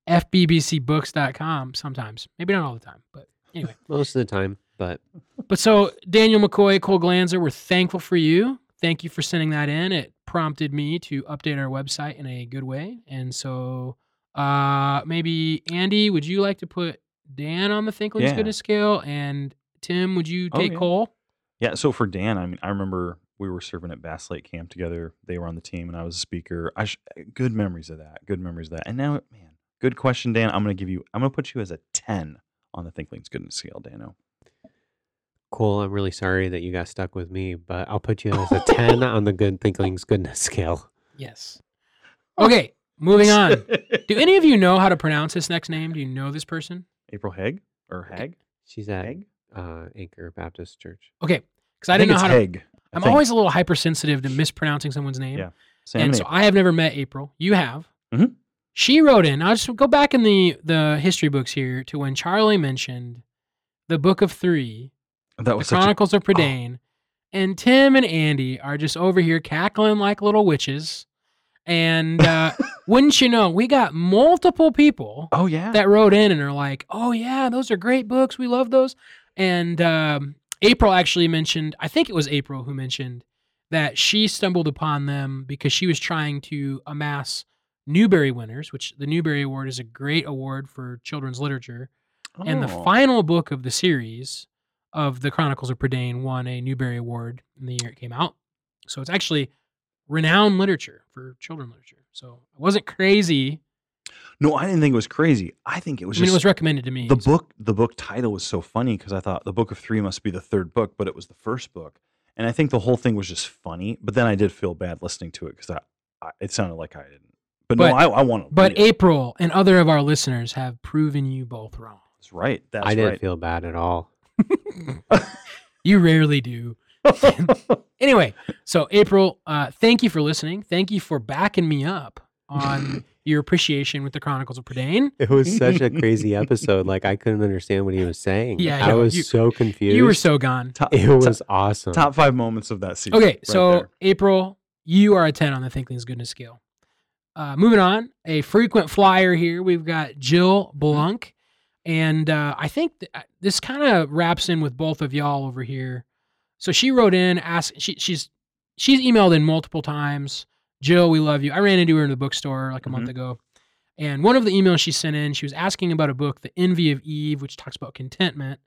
FBBCBooks.com. Sometimes, maybe not all the time, but anyway. Most of the time, but But so Daniel McCoy, Cole Glanzer, we're thankful for you. Thank you for sending that in. It prompted me to update our website in a good way. And so uh maybe Andy, would you like to put Dan on the Thinklings Yeah. Goodness scale? And Tim, would you Oh, take yeah. Cole? Yeah, so for Dan, I mean, I remember we were serving at Bass Lake Camp together. They were on the team, and I was a speaker. I sh- eh, good memories of that. Good memories of that. And now, man, good question, Dan. I'm gonna give you. I'm gonna put you as a ten on the Thinklings Goodness scale, Dano. Cole, I'm really sorry that you got stuck with me, but I'll put you as a 10 on the good thinkling's goodness scale. Yes. Okay, moving on. Do any of you know how to pronounce this next name? Do you know this person? April Haig or Hag? She's at Hag? uh, Anchor Baptist Church. Okay, because I, think didn't know it's how to. Haig. I I'm think. always a little hypersensitive to mispronouncing someone's name. Yeah, Sam and and so April. I have never met April. You have. Mhm. She wrote in. I'll just go back in the the history books here to when Charlie mentioned the Book of Three, that the was such a, Chronicles of Prydain, and Tim and Andy are just over here cackling like little witches. And uh, wouldn't you know, we got multiple people oh yeah. that wrote in and are like, "Oh yeah, those are great books. We love those." And um, April actually mentioned, I think it was April who mentioned that she stumbled upon them because she was trying to amass Newbery winners, which the Newbery Award is a great award for children's literature. And the Oh. final book of the series of the Chronicles of Prydain won a Newbery Award in the year it came out. So it's actually renowned literature for children literature. So I wasn't crazy. No, I didn't think it was crazy. I think it was I mean, just it was recommended to me. the so- book. The book title was so funny because I thought the book of three must be the third book, but it was the first book, and I think the whole thing was just funny. But then I did feel bad listening to it because I, I, it sounded like I didn't. But, But- no, I, I want to. But April and other of our listeners have proven you both wrong. That's right. That's I didn't right. feel bad at all. You rarely do. Anyway, so April, uh, thank you for listening. Thank you for backing me up on your appreciation with the Chronicles of Prydain. It was such a crazy episode. Like I couldn't understand what he was saying. Yeah, I I, was You- so confused. You were so gone. top, It top- was awesome. top five moments of that season. Okay, right so there. April, you are a 10 on the Thinkling's Goodness scale. Uh, moving on, a frequent flyer here. We've got Jill Blunk. And uh, I think th- uh, this kind of wraps in with both of y'all over here. So she wrote in, ask she, she's she's emailed in multiple times. Jill, we love you. I ran into her in the bookstore like a month Mhm. ago. And one of the emails she sent in, she was asking about a book, The Envy of Eve, which talks about contentment.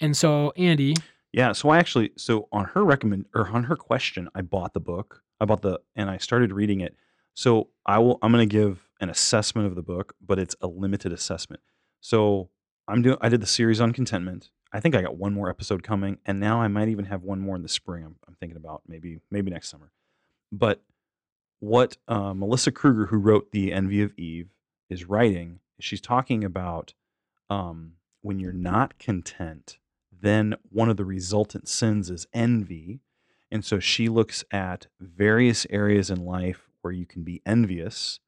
And so, Andy, Yeah, so I actually so on her recommend or on her question, I bought the book. I bought the and I started reading it. So I will I'm going to give an assessment of the book, but it's a limited assessment. So I'm doing I did the series on contentment. I think I got one more episode coming and now I might even have one more in the spring. I'm, I'm thinking about maybe maybe next summer. But what uh, Melissa Kruger, who wrote The Envy of Eve, is writing, she's talking about um, when you're not content, then one of the resultant sins is envy. And so she looks at various areas in life where you can be envious.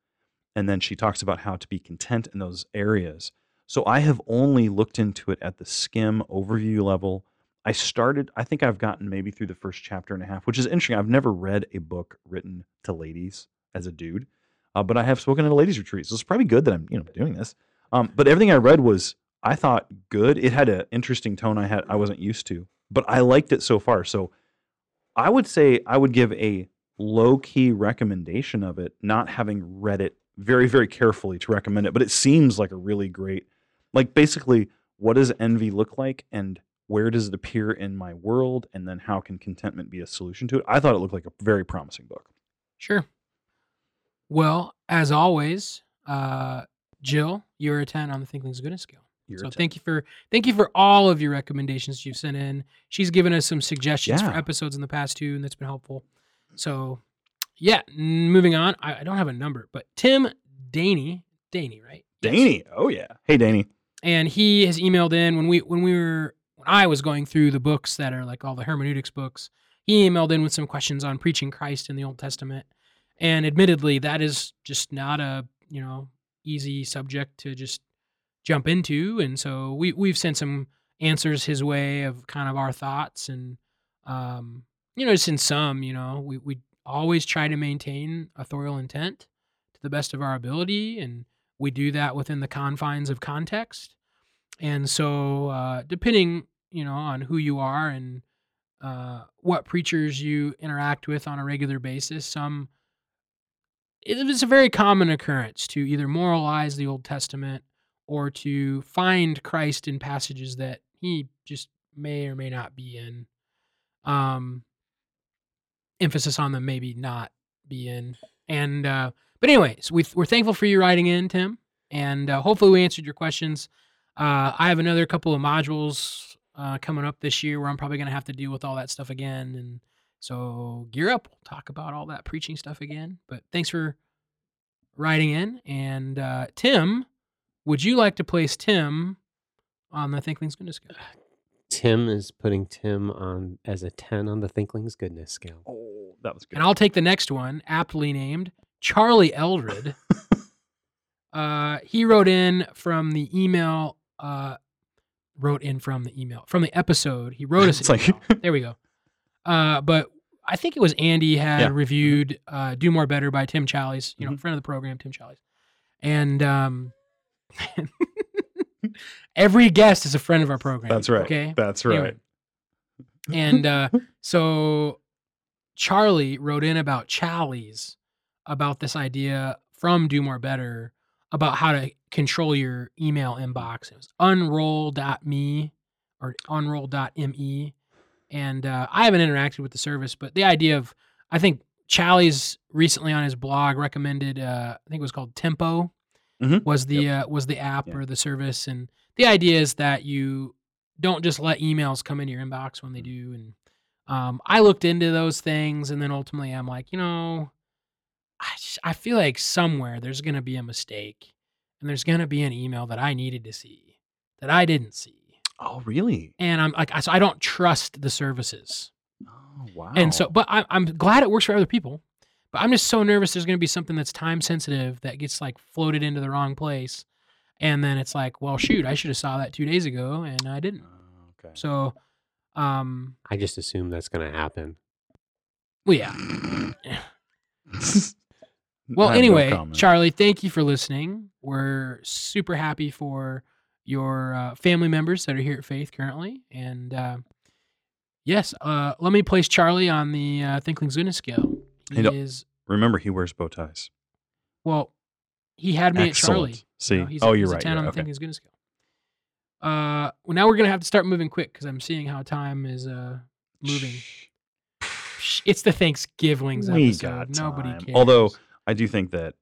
And then she talks about how to be content in those areas. So I have only looked into it at the skim overview level. I started. I think I've gotten maybe through the first chapter and a half, which is interesting. I've never read a book written to ladies as a dude, uh, but I have spoken at a ladies' retreat, so it's probably good that I'm you know doing this. Um, but everything I read was I thought good. It had an interesting tone I had I wasn't used to, but I liked it so far. So I would say I would give a low key recommendation of it, not having read it very very carefully to recommend it. But it seems like a really great, like basically, what does envy look like and where does it appear in my world and then how can contentment be a solution to it i thought it looked like a very promising book Sure. Well, as always, uh, Jill, you're a 10 on the Thinkling's Goodness scale. You're so thank you for thank you for all of your recommendations you've sent in. She's given us some suggestions for episodes in the past too, and that's been helpful. So, yeah, n- moving on. I, I don't have a number, but Tim Daney, Daney, right? Yes. oh yeah hey danny and he has emailed in when we when we were when I was going through the books that are like all the hermeneutics books. He emailed in with some questions on preaching Christ in the Old Testament, and admittedly, that is just not a you know easy subject to just jump into. And so we we've sent some answers his way of kind of our thoughts and um, you know just in some you know we we always try to maintain authorial intent to the best of our ability and we do that within the confines of context. And so uh, depending you know on who you are and uh, what preachers you interact with on a regular basis some it is a very common occurrence to either moralize the old testament or to find christ in passages that he just may or may not be in. Um emphasis on them maybe not be in. And uh but anyways we, we're thankful for you writing in tim and uh, hopefully we answered your questions uh, I have another couple of modules uh, coming up this year where I'm probably going to have to deal with all that stuff again. And so gear up. We'll talk about all that preaching stuff again. But thanks for writing in. And uh, Tim, would you like to place Tim on the Thinkling's Goodness Scale? Tim is putting Tim on as a 10 on the Thinkling's Goodness scale. oh that was good And I'll take the next one, aptly named Charlie Eldred. uh, he wrote in from the email. Uh, wrote in from the email from the episode. He wrote us. It's like- there we go. Uh, but I think it was Andy had Yeah. Mm-hmm. reviewed uh, "Do More Better" by Tim Challies. You know, friend of the program, Tim Challies, and um, every guest is a friend of our program. that's right Okay, that's Anyway. right and uh, so Charlie wrote in about Challies about this idea from Do More Better about how to control your email inbox. It was unroll.me or unroll.me. And uh, I haven't interacted with the service, but the idea of, I think Challies recently on his blog recommended, uh, I think it was called Tempo Mhm. was the uh, was the app Yeah. or the service. And the idea is that you don't just let emails come into your inbox when they do. And um, I looked into those things, and then ultimately I'm like, you know, I, just, I feel like somewhere there's going to be a mistake, and there's going to be an email that I needed to see that I didn't see, oh really and I'm like, I- so I don't trust the services, oh wow and so, but I, I'm glad it works for other people. But I'm just so nervous there's going to be something that's time sensitive that gets like floated into the wrong place, and then it's like, well, shoot, I should have saw that two days ago, and I didn't. Oh, okay So, um, I just assume that's going to happen. well, yeah. Well, have no anyway. Charlie, thank you for listening. We're super happy for your uh, family members that are here at Faith currently, and uh, yes, uh, let me place Charlie on the uh, Thinkling's Goodness scale. He is remember he wears bow ties well. He had me Excellent. at Charlie. see You know, he's oh a, you're he's right A 10 you're on the okay Thinkling's Goodness scale. Uh, well, now we're gonna have to start moving quick because I'm seeing how time is uh moving. Psh, It's the Thanksgivings We episode. got Nobody cares. Although I do think that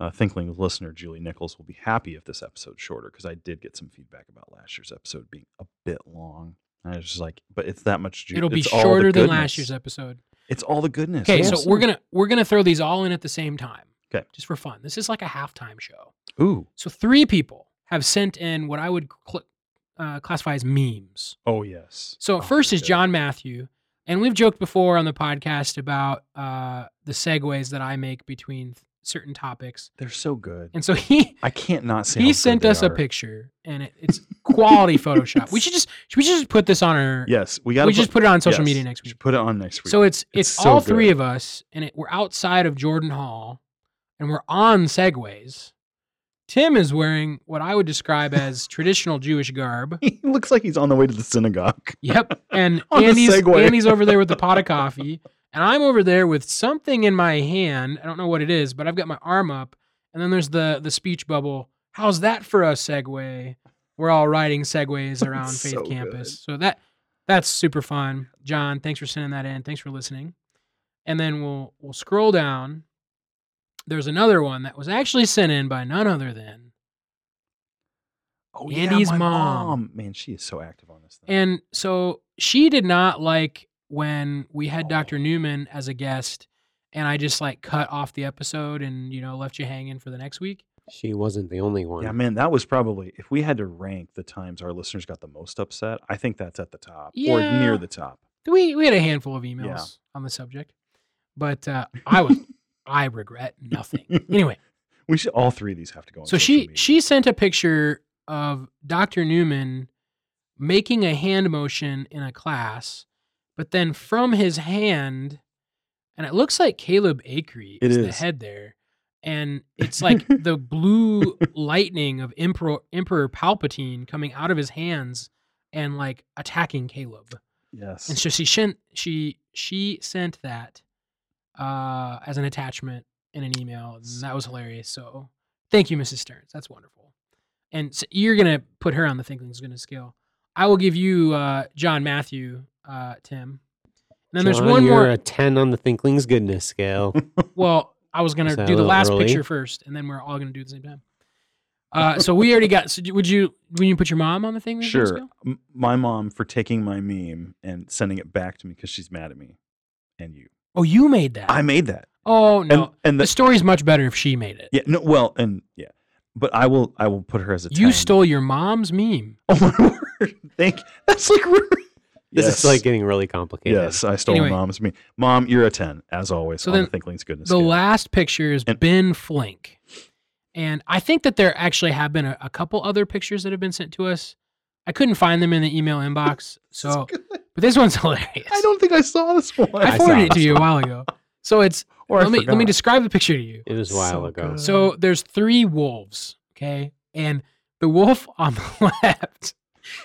uh, Thinkling listener Julie Nichols will be happy if this episode's shorter because I did get some feedback about last year's episode being a bit long. And I was just like, but it's that much. Ju- it'll be shorter than last year's episode. It's all the goodness. Okay, so we're gonna we're gonna throw these all in at the same time. 'Kay. Just for fun. This is like a halftime show. ooh So three people have sent in what I would cl- uh, classify as memes. oh yes. So Oh, first is good. John Matthew, and we've joked before on the podcast about uh, the segues that I make between certain topics. They're so good. And so he I can't not say. he good sent us a picture, and it, it's quality Photoshop. We should just should we just put this on our Yes, we got. we just put it on social media next week. We Put it on next week. So it's it's, It's so all three of us, and it, we're outside of Jordan Hall, and we're on segways. Tim is wearing what I would describe as traditional Jewish garb. he looks like he's on the way to the synagogue. Yep, and Andy's Andy's over there with the pot of coffee, and I'm over there with something in my hand. I don't know what it is, but I've got my arm up, and then there's the the speech bubble. How's that for a segue? We're all riding segways around Faith So Campus, so that that's super fun. John, thanks for sending that in. Thanks for listening. And then we'll we'll scroll down. There's another one that was actually sent in by none other than Oh Andy's my mom. Man, she is so active on this thing. And so she did not like when we had Dr. Oh. Newman as a guest and I just like cut off the episode and, you know, left you hanging for the next week. She wasn't the only one. yeah, man, that was probably if we had to rank the times our listeners got the most upset. I think that's at the top or near the top. We we had a handful of emails Yeah. on the subject. But uh, I was I regret nothing. Anyway, We should all three of these have to go. On so she media. she sent a picture of Dr. Newman making a hand motion in a class, but then from his hand, and it looks like Caleb Acree is, the head there, and it's like the blue lightning of Emperor Emperor Palpatine coming out of his hands and like attacking Caleb. yes. And so she sent she she sent that uh as an attachment in an email. That was hilarious. So thank you, Mrs. Stearns. That's wonderful. And so you're gonna put her on the Thinkling's Goodness scale. I will give you uh John Matthew, uh, Tim. And then there's John, one you're more. a 10 on the Thinkling's goodness scale. Well, I was gonna do the last early? picture first, and then we're all gonna do it the same time. Uh, so we already got. So would you? Would you put your mom on the Thinkling's Goodness Sure. M- My mom for taking my meme and sending it back to me because she's mad at me, and you. Oh, you made that. I made that. oh no, and the the, story's much better if she made it. yeah no well and yeah, but I will I will put her as a. You 10. stole your mom's meme. Oh my word! Thank. That's like. re- This Yes. is like getting really complicated. Yes, I stole Anyway. mom's meme. Mom, you're a ten as always. So on then the Thinkling's goodness. The scale. last picture is And- Ben Flink. And I think that there actually have been a, a couple other pictures that have been sent to us. I couldn't find them in the email inbox. So, but this one's hilarious. I don't think I saw this one. I I forwarded saw it to you a while ago. So it's Or I let me let me describe the picture to you. It was a while So ago. good. So there's three wolves, okay? And the wolf on the left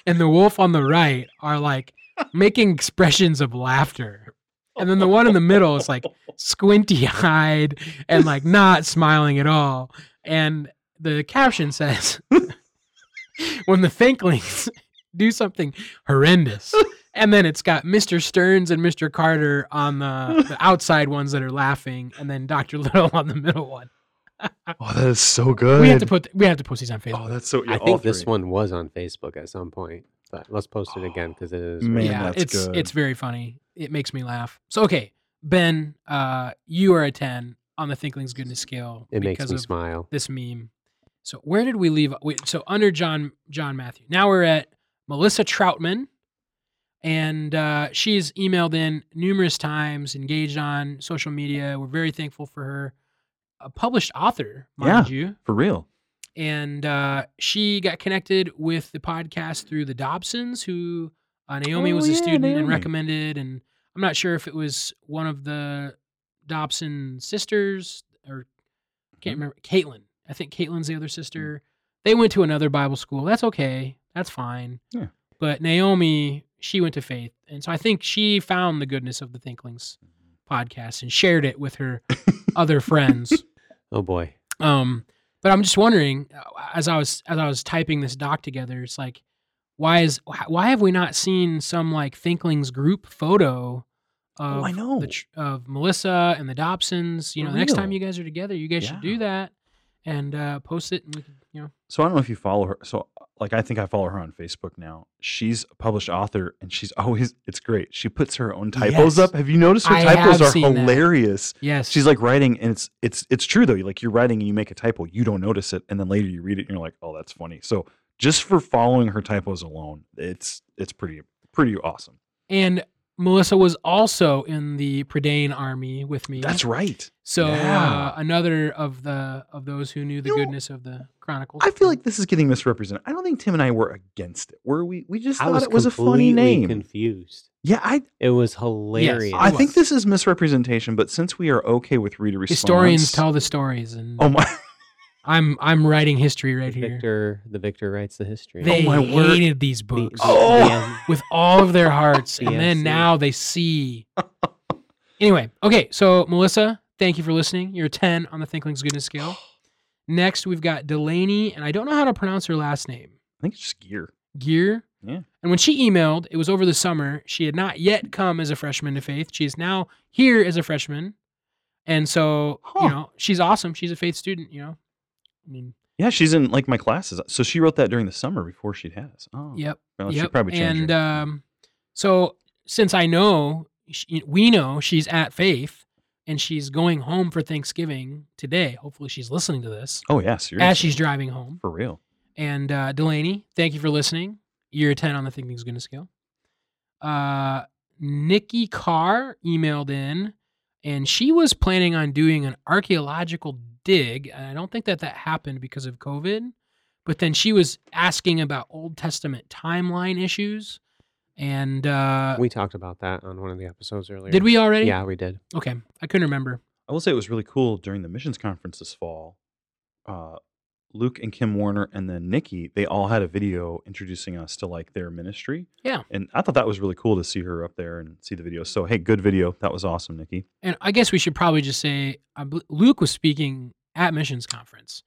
and the wolf on the right are like making expressions of laughter. And then the one in the middle is like squinty eyed and like not smiling at all. And the caption says, when the Thinklings do something horrendous. And then it's got Mr. Stearns and Mr. Carter on the, the outside ones that are laughing, and then Dr. Little on the middle one. Oh, that is so good. We have to put we have to post these on Facebook. Oh, that's so. Yeah, I think this three. one was on Facebook at some point, but let's post it again because it is. Man, yeah, that's it's good. it's very funny. It makes me laugh. So okay, Ben, uh, you are a ten on the Thinkling's goodness scale it makes because me of smile. this meme. So where did we leave? Wait, so under John John Matthew. Now we're at Melissa Troutman, and uh, she's emailed in numerous times, engaged on social media. We're very thankful for her. A published author, mind you. for real. and uh, she got connected with the podcast through the Dobsons, who uh, Naomi Oh, was a yeah, student and recommended. And I'm not sure if it was one of the Dobson sisters or can't Mhm. remember. Caitlin, I think Caitlin's the other sister. They went to another Bible school. That's okay. That's fine. Yeah. But Naomi, she went to faith, and so I think she found the goodness of the Thinklings podcast and shared it with her other friends. Oh boy. Um, but I'm just wondering, as I was as I was typing this doc together, it's like, why is why have we not seen some like Thinklings group photo of Oh, I know. the of Melissa and the Dobsons? You know, next time you guys are together, you guys should do that and uh, post it, and we can, you know, So I don't know if you follow her. So like I think I follow her on Facebook now. She's a published author and she's always it's great. She puts her own typos Yes. up. Have you noticed her I typos are seen that. hilarious? yes, She's like writing and it's it's it's true though. Like you're writing and you make a typo, you don't notice it, and then later you read it and you're like, oh, that's funny. So just for following her typos alone, it's it's pretty pretty awesome. And Melissa was also in the Prydain army with me. That's right. so yeah. uh, another of the of those who knew the You know, goodness of the Chronicles. I feel like this is getting misrepresented. I don't think Tim and I were against it. Were we? We just I thought was it was a funny name. confused. yeah, I It was hilarious. I It think was. this is misrepresentation. But since we are okay with reader response, historians tell the stories, and Oh my! I'm I'm writing history right the here. Victor, the Victor writes the history. Oh they my word. hated these books the- Oh. the with all of their hearts, and then BSC. now they see. Anyway, okay, so Melissa, thank you for listening. You're a 10 on the Thinkling's goodness scale. Next, we've got Delaney, and I don't know how to pronounce her last name. I think it's just gear. Gear. Yeah. And when she emailed, it was over the summer. She had not yet come as a freshman to faith. She is now here as a freshman. And so, Huh. you know, she's awesome. She's a faith student, you know. I mean, Yeah, she's in like my classes. So she wrote that during the summer before she has. Oh, yep. well, she probably changed. and um, so since I know, she, we know she's at Faith and she's going home for Thanksgiving today. Hopefully, she's listening to this oh yeah, seriously. as she's driving home. for real. And uh, Delaney, thank you for listening. You're a 10 on the Thinkling's Goodness scale. Uh, Nikki Carr emailed in, and she was planning on doing an archaeological dig. I don't think that that happened because of COVID. But then she was asking about Old Testament timeline issues. And uh, we talked about that on one of the episodes earlier. did we already? Yeah, we did. Okay. I couldn't remember. I will say it was really cool during the missions conference this fall. Uh, Luke and Kim Warner and then Nikki, they all had a video introducing us to like their ministry. Yeah. And I thought that was really cool to see her up there and see the video. So hey, good video. That was awesome, Nikki. And I guess we should probably just say Luke was speaking at missions conference,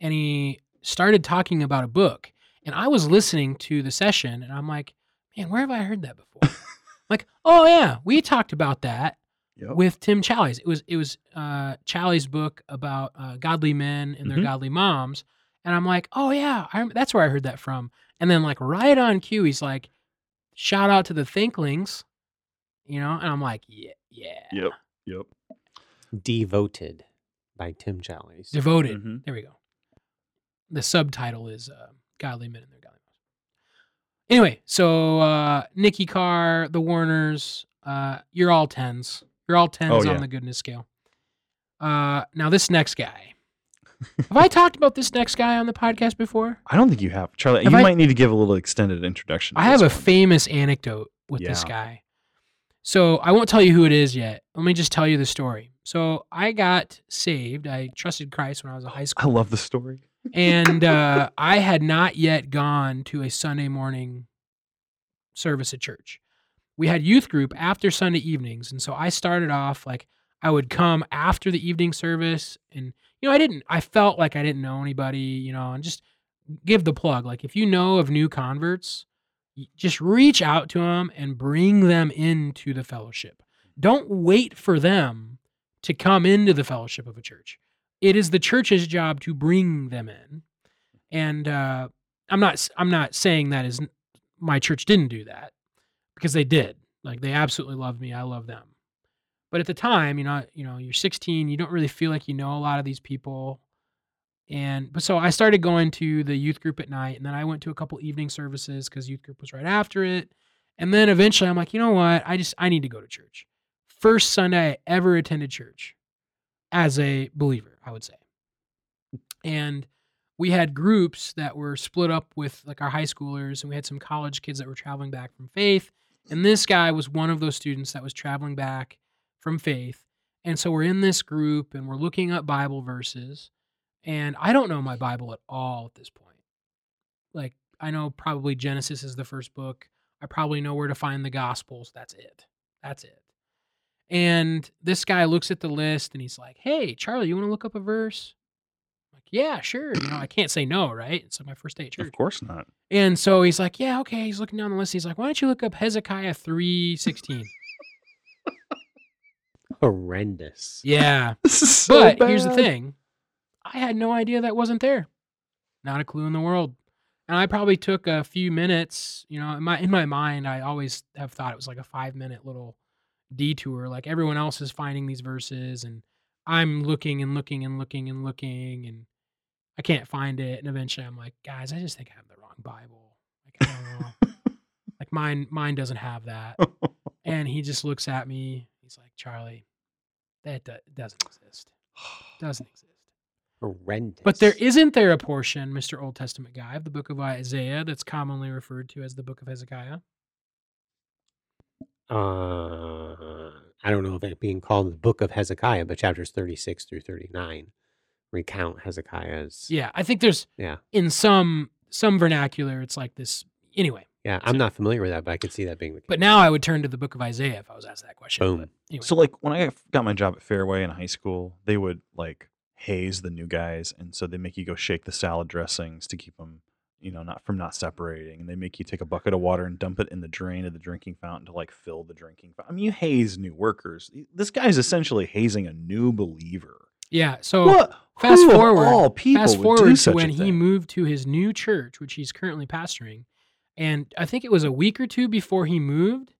and he started talking about a book. And I was listening to the session, and I'm like, man, where have I heard that before? like, oh yeah, we talked about that Yep. with Tim Challies. It was it was uh, Challies' book about uh, godly men and their Mhm. godly moms, and I'm like, oh yeah, I, rem- that's where I heard that from. And then like right on cue, he's like, shout out to the Thinklings, you know, and I'm like, yeah, yeah, Yep. Yep. Devoted by Tim Challies. devoted. Mhm. There we go. The subtitle is uh, "Godly Men and Their Godly Moms." Anyway, so uh, Nikki Carr, the Warners, uh, you're all tens. You're all tens Oh, yeah. on the goodness scale. Uh, now this next guy. Have I talked about this next guy on the podcast before? I don't think you have. Charlie, Have you I- might need to give a little extended introduction. I have a famous anecdote with this guy. So I won't tell you who it is yet. Let me just tell you the story. So I got saved. I trusted Christ when I was a high school. I love the story. and uh, I had not yet gone to a Sunday morning service at church. We had youth group after Sunday evenings, and so I started off like I would come after the evening service, and you know I didn't. I felt like I didn't know anybody, you know, and just give the plug. Like if you know of new converts, just reach out to them and bring them into the fellowship. Don't wait for them to come into the fellowship of a church it is the church's job to bring them in and uh, i'm not i'm not saying that is my church didn't do that because they did. Like they absolutely loved me. I love them. But at the time you know you know you're 16 you don't really feel like you know a lot of these people. And but so i started going to the youth group at night and then i went to a couple evening services because youth group was right after it. And then eventually i'm like you know what? I just i need to go to church. First sunday i ever attended church as a believer, I would say. And we had groups that were split up with like our high schoolers, and we had some college kids that were traveling back from faith. And this guy was one of those students that was traveling back from faith. And so we're in this group and we're looking up Bible verses. And I don't know my Bible at all at this point. Like, I know probably Genesis is the first book. I probably know where to find the Gospels. That's it. That's it. And this guy looks at the list and he's like, Hey, Charlie, you want to look up a verse? I'm like, yeah, sure. You know, I can't say no, right? It's like my first day at church. Of course not. And so he's like, Yeah, okay. He's looking down the list. He's like, Why don't you look up Hezekiah 316? Horrendous. yeah. So but here's the thing. I had no idea that wasn't there. Not a clue in the world. And I probably took a few minutes, you know, in my in my mind, I always have thought it was like a five minute little detour. Like everyone else is finding these verses and I'm looking and looking and looking and looking and I can't find it. And eventually I'm like, guys, I just think I have the wrong Bible. Like I don't know. like mine mine doesn't have that. and he just looks at me. He's like, Charlie, that do- doesn't exist. Doesn't exist. Horrendous. But there isn't there a portion, Mr. Old Testament guy, of the book of Isaiah that's commonly referred to as the book of Hezekiah? Uh, I don't know if it being called the Book of Hezekiah, but chapters 36 through 39 recount Hezekiah's. Yeah, I think there's Yeah. in some some vernacular it's like this. Anyway, Yeah, I'm not familiar with that, but I could see that being the case. but now I would turn to the book of Isaiah if I was asked that question. Boom. Anyway, So like when I got my job at Fairway in high school, they would like haze the new guys, and so they make you go shake the salad dressings to keep them, you know, not from not separating, and they make you take a bucket of water and dump it in the drain of the drinking fountain to like fill the drinking fountain. I mean, you haze new workers. This guy's essentially hazing a new believer. yeah. So what? Fast Who forward- all people fast forward to when he moved to his new church, which he's currently pastoring, and I think it was a week or two before he moved,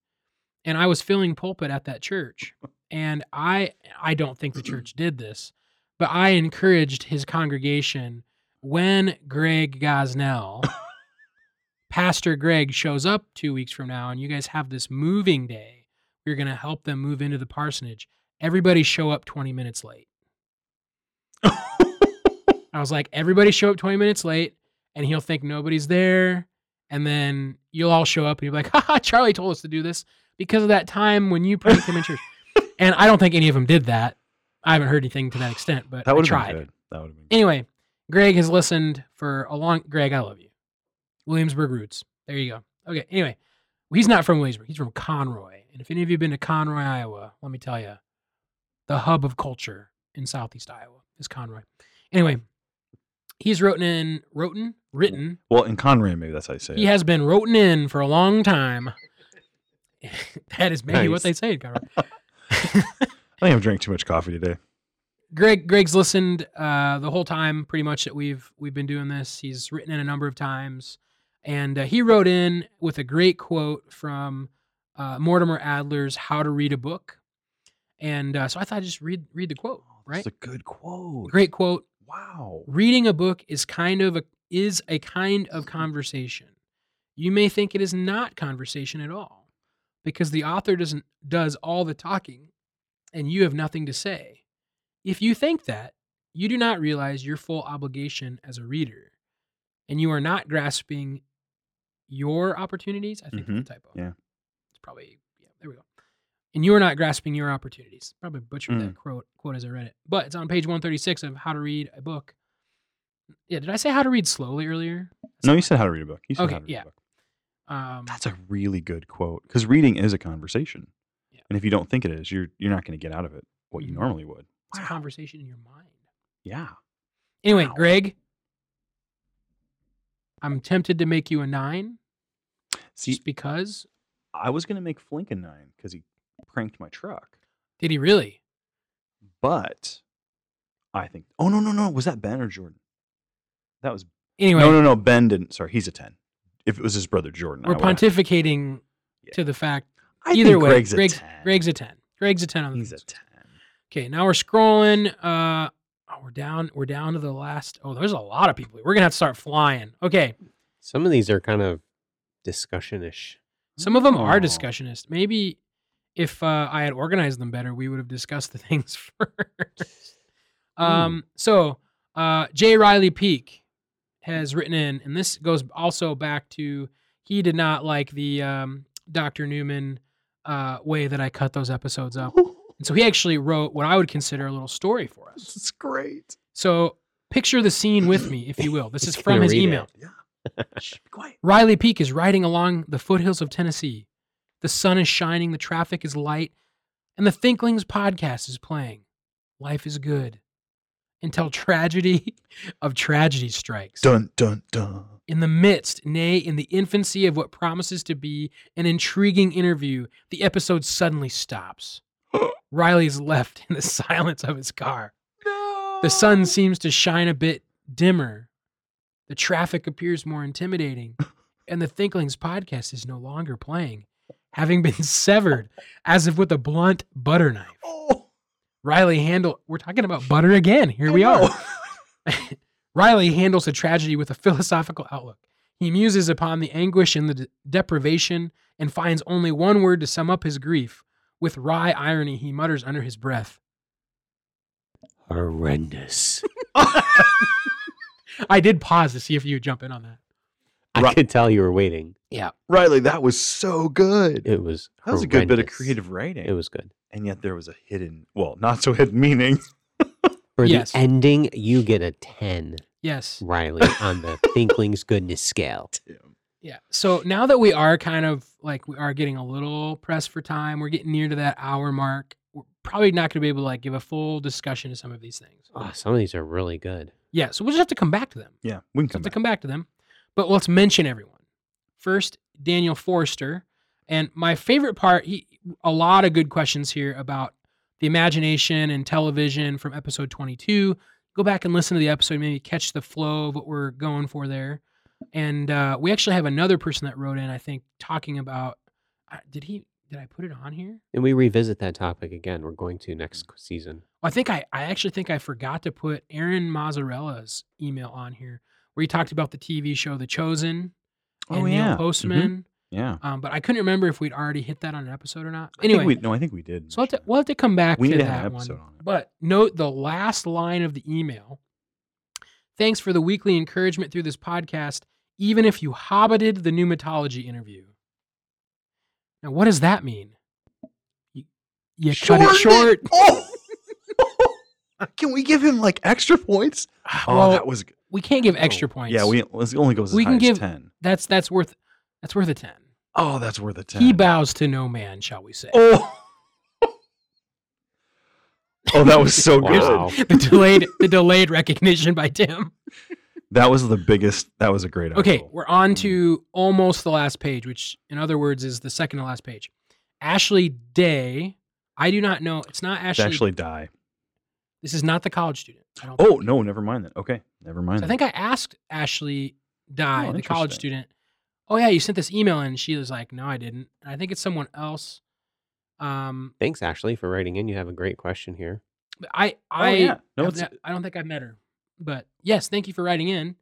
and I was filling pulpit at that church, and I I don't think the church did this, but I encouraged his congregation when Greg Gosnell, Pastor Greg, shows up two weeks from now, and you guys have this moving day, you're gonna help them move into the parsonage. Everybody show up 20 minutes late. I was like, everybody show up 20 minutes late and he'll think nobody's there. And then you'll all show up and you'll be like, haha, Charlie told us to do this because of that time when you pranked him in church. And I don't think any of them did that. I haven't heard anything to that extent, but that I would have tried. been good. That would have been. Good. Anyway, Greg has listened for a long. Greg, I love you. Williamsburg roots. There you go. Okay. Anyway, he's not from Williamsburg. He's from Conroy. And if any of you have been to Conroy, Iowa, let me tell you, the hub of culture in Southeast Iowa is Conroy. Anyway, he's written in, written, written. Well, in Conroy, maybe that's how you say it. He it. has been written in for a long time. that is maybe what Nice. they say in Conroy. I think I've drank too much coffee today. Greg Greg's listened uh, the whole time, pretty much that we've we've been doing this. He's written in a number of times, and uh, he wrote in with a great quote from uh, Mortimer Adler's "How to Read a Book," and uh, so I thought I'd just read read the quote. Right, That's a good quote. great quote. Wow. Reading a book is kind of a is a kind of conversation. You may think it is not conversation at all, because the author doesn't does all the talking, and you have nothing to say. If you think that, you do not realize your full obligation as a reader, and you are not grasping your opportunities. I think Mhm, that's a typo. yeah. it's probably yeah. There we go. And you are not grasping your opportunities. Probably butchered Mm. that quote quote as I read it, but it's on page one thirty six of How to Read a Book. Yeah, did I say how to read slowly earlier? No, you said how to read a book. You said Okay, how to read yeah. a book. Um, That's a really good quote because reading is a conversation, Yeah. and if you don't think it is, you're you're not going to get out of it what you Mhm. normally would. it's a conversation in your mind. Yeah. Anyway, Wow. Greg, I'm tempted to make you a nine See, just because. I was going to make Flink a nine because he pranked my truck, Did he really? but I think. Oh no no no! Was that Ben or Jordan? That was Anyway, no no no. Ben didn't. Sorry, he's a ten. If it was his brother Jordan, we're I would've- pontificating Yeah. to the fact. I Either think way, Greg's a 10. Greg's a ten. Greg's a ten on the He's a ten. Okay, now we're scrolling. Uh, oh, we're down. We're down to the last. Oh, there's a lot of people. We're gonna have to start flying. Okay, Some of these are kind of discussion-ish. some of them are Oh. discussionist. Maybe if uh, I had organized them better, we would have discussed the things first. Um, so uh, J. Riley Peak has written in, and this goes also back to he did not like the um, Dr. Newman uh, way that I cut those episodes up. And so he actually wrote what I would consider a little story for us. This is great. So picture the scene with me, if you will. This is from his email. it. Yeah. Shh, be quiet. Riley Peak is riding along the foothills of Tennessee. The sun is shining, the traffic is light, and the Thinklings podcast is playing. Life is good. Until tragedy of tragedy strikes. Dun dun dun. In the midst, nay, in the infancy of what promises to be an intriguing interview, the episode suddenly stops. Riley is left in the silence of his car. No. The sun seems to shine a bit dimmer. The traffic appears more intimidating. And the Thinklings podcast is no longer playing, having been severed as if with a blunt butter knife. Oh, Riley handle we're talking about butter again. Here we I are. Riley handles the tragedy with a philosophical outlook. He muses upon the anguish and the de- deprivation and finds only one word to sum up his grief. With wry irony, he mutters under his breath, Horrendous. I did pause to see if you would jump in on that. I Right. could tell you were waiting. Yeah. Riley, that was so good. It was. that was a good bit of horrendous. creative writing. It was good. and yet there was a hidden, well, not so hidden meaning. For Yes. the ending, you get a ten, Yes. Riley, on the Thinkling's goodness scale. Yeah. So now that we are kind of like we are getting a little pressed for time, we're getting near to that hour mark. We're probably not going to be able to like give a full discussion of some of these things. Oh, some of these are really good. Yeah. So we'll just have to come back to them. Yeah, we can We'll come have to back. come back to them. But let's mention everyone. First, Daniel Forrester. And my favorite part, he a lot of good questions here about the imagination and television from episode 22. Go back and listen to the episode, maybe catch the flow of what we're going for there. And uh, we actually have another person that wrote in, I think, talking about. Uh, did he? Did I put it on here? And we revisit that topic again. We're going to next season. I think I, I actually think I forgot to put Aaron Mazzarella's email on here, where he talked about the TV show The Chosen and Oh, Neil yeah. Mhm. Postman. Yeah. Um, but I couldn't remember if we'd already hit that on an episode or not. I Anyway, we, no, I think we did. so we'll have, to, we'll have to come back We to need that an episode one. on it. But note the last line of the email. Thanks for the weekly encouragement through this podcast, even if you hobbited the pneumatology interview. Now, what does that mean? You, you cut it short. Oh! Can we give him like extra points? Oh, well, that was good. We can't give extra points. Yeah, we it only goes as We high can as give- ten. that's that's worth that's worth a ten. Oh, that's worth a ten. He bows to no man, shall we say? Oh. oh, that was so good. Wow. the delayed the delayed recognition by Tim. That was the biggest. That was a great. Okay, we're on Mm. to almost the last page, which in other words is the second to last page. Ashley Day. I do not know. It's not To Ashley. actually die. This is not the college student. I don't Oh think. no, never mind that. Okay, never mind. So I think I asked Ashley Dye, Oh, the college student. Oh yeah, you sent this email, and she was like, "No, I didn't." I think it's someone else. Um, Thanks, Ashley, for writing in. You have a great question here. but I I Oh, yeah. No, have I don't think I've met her, but yes, thank you for writing in,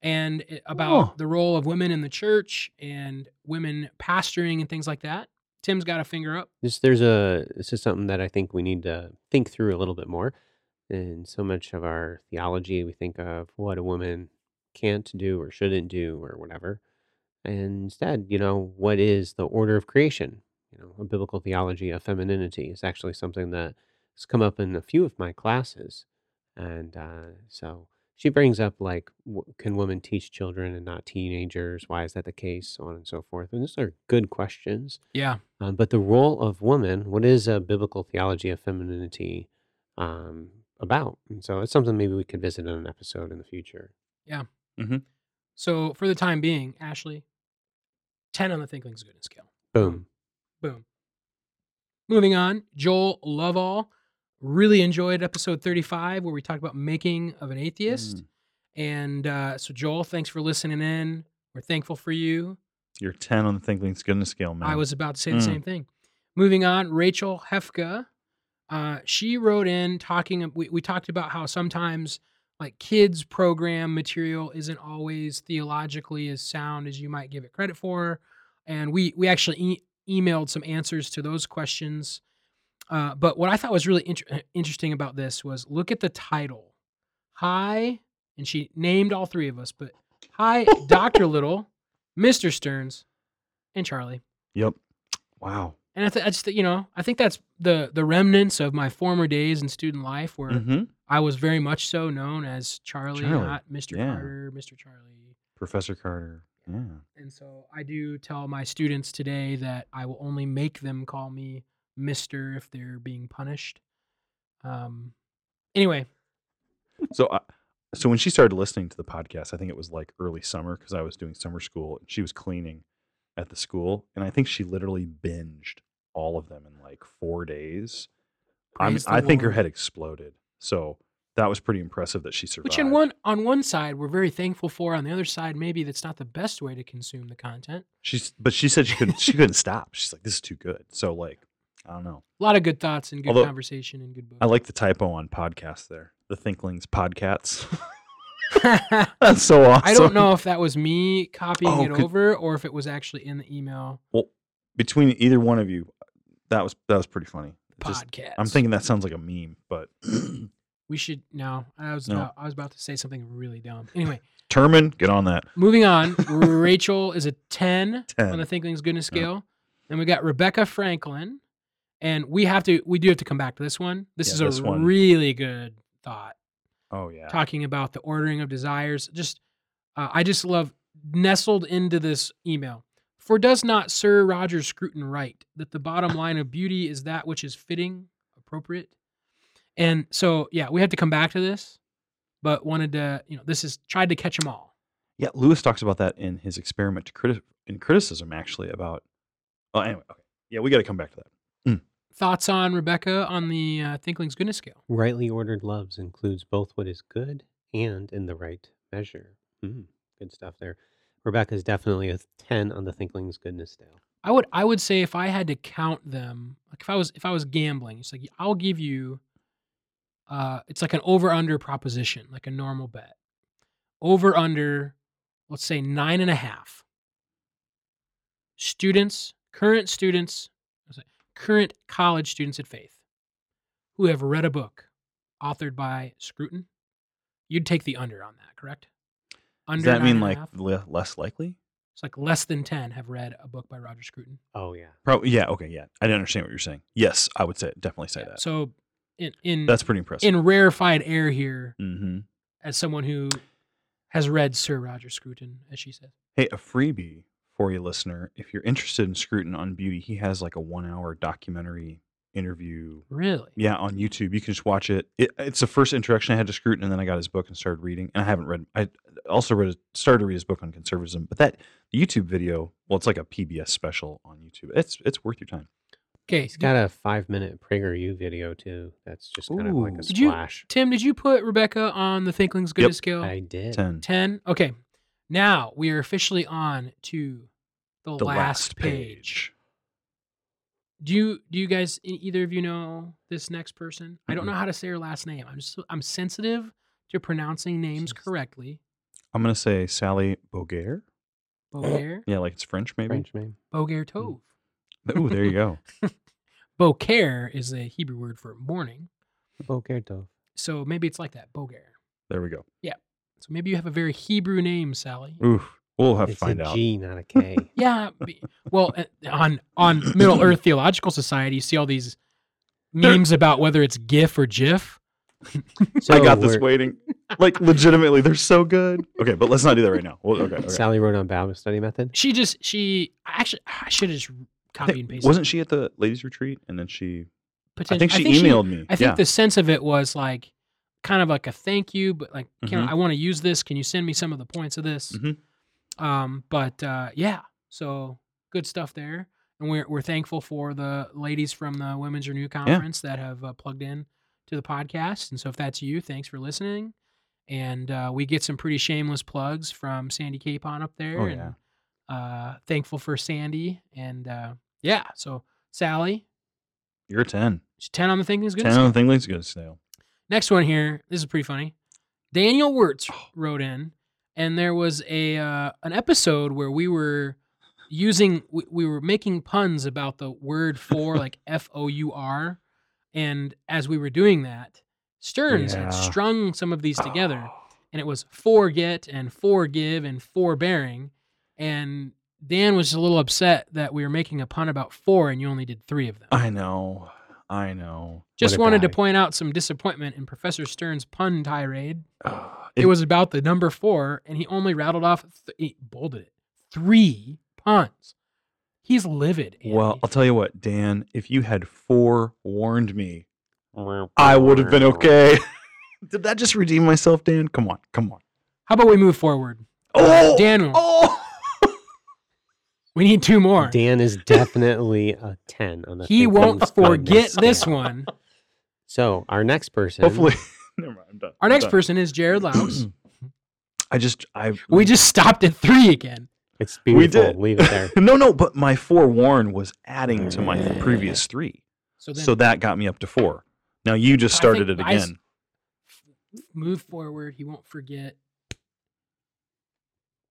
and it- about Oh. the role of women in the church and women pastoring and things like that. Tim's got a finger up. This there's a this is something that I think we need to think through a little bit more. In so much of our theology, we think of what a woman can't do or shouldn't do or whatever. And instead, you know, what is the order of creation? You know, a biblical theology of femininity is actually something that has come up in a few of my classes. And uh, so she brings up like, w- can women teach children and not teenagers? Why is that the case? So on and so forth. And these are good questions. Yeah, Um, but the role of woman, what is a biblical theology of femininity um, about? And so it's something maybe we could visit in an episode in the future. Yeah. So for the time being, Ashley, ten on the Thinkling's goodness scale. Boom. Boom. Moving on, Joel Lovall really enjoyed episode 35 where we talked about making of an atheist. Mm. And uh, so, Joel, thanks for listening in. We're thankful for you. You're ten on the Thinkling's goodness scale, man. I was about to say the Mm. same thing. Moving on, Rachel Hefka. Uh, she wrote in talking. We, we talked about how sometimes like kids program material isn't always theologically as sound as you might give it credit for, and we we actually e- emailed some answers to those questions. Uh, but what I thought was really inter- interesting about this was look at the title. Hi, and she named all three of us, but hi, Doctor Little, Mister Stearns, and Charlie. Yep. Wow. And I, th- I just, you know, I think that's the the remnants of my former days in student life, where hmm I was very much so known as Charlie, Charlie, not Mr. yeah. Carter, Mr. Charlie. Professor Carter. Yeah. And so I do tell my students today that I will only make them call me Mister if they're being punished. Um. Anyway, So, I so when she started listening to the podcast, I think it was like early summer because I was doing summer school and she was cleaning at the school, and I think she literally binged all of them in like four days. The I think her Lord. head exploded. So that was pretty impressive that she survived. which in one on one side we're very thankful for, on the other side maybe that's not the best way to consume the content. She's, but she said she couldn't. she couldn't stop. She's like, "This is too good." So like, I don't know. A lot of good thoughts and good Although- conversation and good books. I like the typo on podcast there. The Thinklings Podcats. That's so awesome. I don't know if that was me oh, copying Oh, it could- over or if it was actually in the email. Well, between either one of you, that was that was pretty funny. Just- Podcast. I'm thinking that sounds like a meme, but we should no. I was No. about, I was about to say something really dumb. Anyway, Terman, get on that. moving on. Rachel is a ten on 10. the Thinkling's goodness Yeah. scale. and we got Rebecca Franklin, and we have to we do have to come back to this one. This Yeah, is this a one. really good thought. Oh yeah. talking about the ordering of desires. Just, uh, I just love nestled into this email. For does not Sir Roger Scruton write that the bottom line of beauty is that which is fitting, appropriate? And so, yeah, we had to come back to this, but wanted to, you know, this is tried to catch them all. Yeah, Lewis talks about that in his experiment to criti- in criticism, actually about. Well, anyway, okay. Yeah, we got to come back to that. Thoughts on Rebecca on the uh, Thinkling's goodness scale? Rightly ordered loves includes both what is good and in the right measure. Mm, good stuff there. Rebecca's definitely a 10 on the Thinkling's goodness scale. I would I would say if I had to count them, like if I was if I was gambling, it's like I'll give you uh it's like an over under proposition, like a normal bet. Over under, let's say nine and a half. Students, current students, current college students at Faith who have read a book authored by Scruton, you'd take the under on that, correct? Does that mean like half? le- less likely? it's like less than 10 have read a book by Roger Scruton. Oh, yeah. Probably. Yeah. Okay. Yeah. I didn't understand what you're saying. Yes, I would say definitely say Yeah, that. So in in That's pretty impressive. in rarefied air here, mm-hmm. as someone who has read Sir Roger Scruton, as she says. Hey, a freebie for you, listener. If you're interested in Scruton on beauty, he has like a one-hour documentary interview. Really? Yeah, on YouTube. You can just watch it. it. It's the first introduction I had to Scruton, and then I got his book and started reading. And I haven't read. I also read. Started to read his book on conservatism. But that YouTube video, well, it's like a PBS special on YouTube. It's it's worth your time. Okay. He's got a five minute PragerU video, too. That's just kind of like a Did you- splash. Tim, did you put Rebecca on the Thinkling's Goodness scale? I did. Ten. 10? Okay. Now we are officially on to the, The last, page. Do you do you guys either of you know this next person? I don't know how to say her last name. I'm just I'm sensitive to pronouncing names Just- correctly. I'm gonna say Sally Boguer. Beaucaire, Yeah, like it's French, maybe. French name. Beaucaire hmm. Tove. Ooh, there you go. Beaucaire is a Hebrew word for morning. Boker Tov. So maybe it's like that, Beaucaire. There we go. Yeah. So maybe you have a very Hebrew name, Sally. Ooh, we'll have to It's find a out. G, not a K. Yeah. Well, uh, on on Middle Earth Theological Society, you see all these memes about whether it's GIF or GIF. So I got this waiting. Like legitimately, they're so good. Okay, but let's not do that right now. Well, okay, okay. Sally wrote on Bible study method. She just she actually I should have just copied Hey, and pasted. wasn't she at the ladies' retreat? And then she, I think she emailed me. I think yeah. the sense of it was like kind of like a thank you, but like, can Mhm. I want to use this? Can you send me some of the points of this? Mhm. Um, but uh, yeah, so good stuff there, and we're we're thankful for the ladies from the Women's Renew Conference that have uh, plugged in to the podcast. And so if that's you, thanks for listening. And uh, we get some pretty shameless plugs from Sandy Capon up there. Oh, and. Uh, thankful for Sandy, and uh, yeah, so Sally, You're ten. ten on the thing is good. Ten on the thing looks good. Snail. Next one here. This is pretty funny. Daniel Wirtz Oh. wrote in, and there was a uh, an episode where we were using we, we were making puns about the word for like F O U R, and as we were doing that, Stearns Yeah. had strung some of these together, Oh. and it was forget and forgive and forbearing, and Dan was just a little upset that we were making a pun about four, and you only did three of them. I know. I know. Just wanted to point out some disappointment in Professor Stearns' pun tirade. Ah, It, was about the number four, and he only rattled off, th- he bolded it, three puns. He's livid. Andy. Well, I'll tell you what, Dan. If you had forewarned me, I would have been okay. Did that just redeem myself, Dan? Come on, come on. how about we move forward? Oh, uh, Daniel, Oh, we need two more. Dan is definitely a 10 on the he won't forget this one. So our next person. hopefully. Never mind. I'm done. Our I'm next done. person is Jared Laux. I just I we just stopped at three again. It's beautiful. We beautiful. did. Leave it there. no no, but my forewarn was adding to my previous three, So then so that got me up to four. Now you just started it it I s- again. move forward. He won't forget.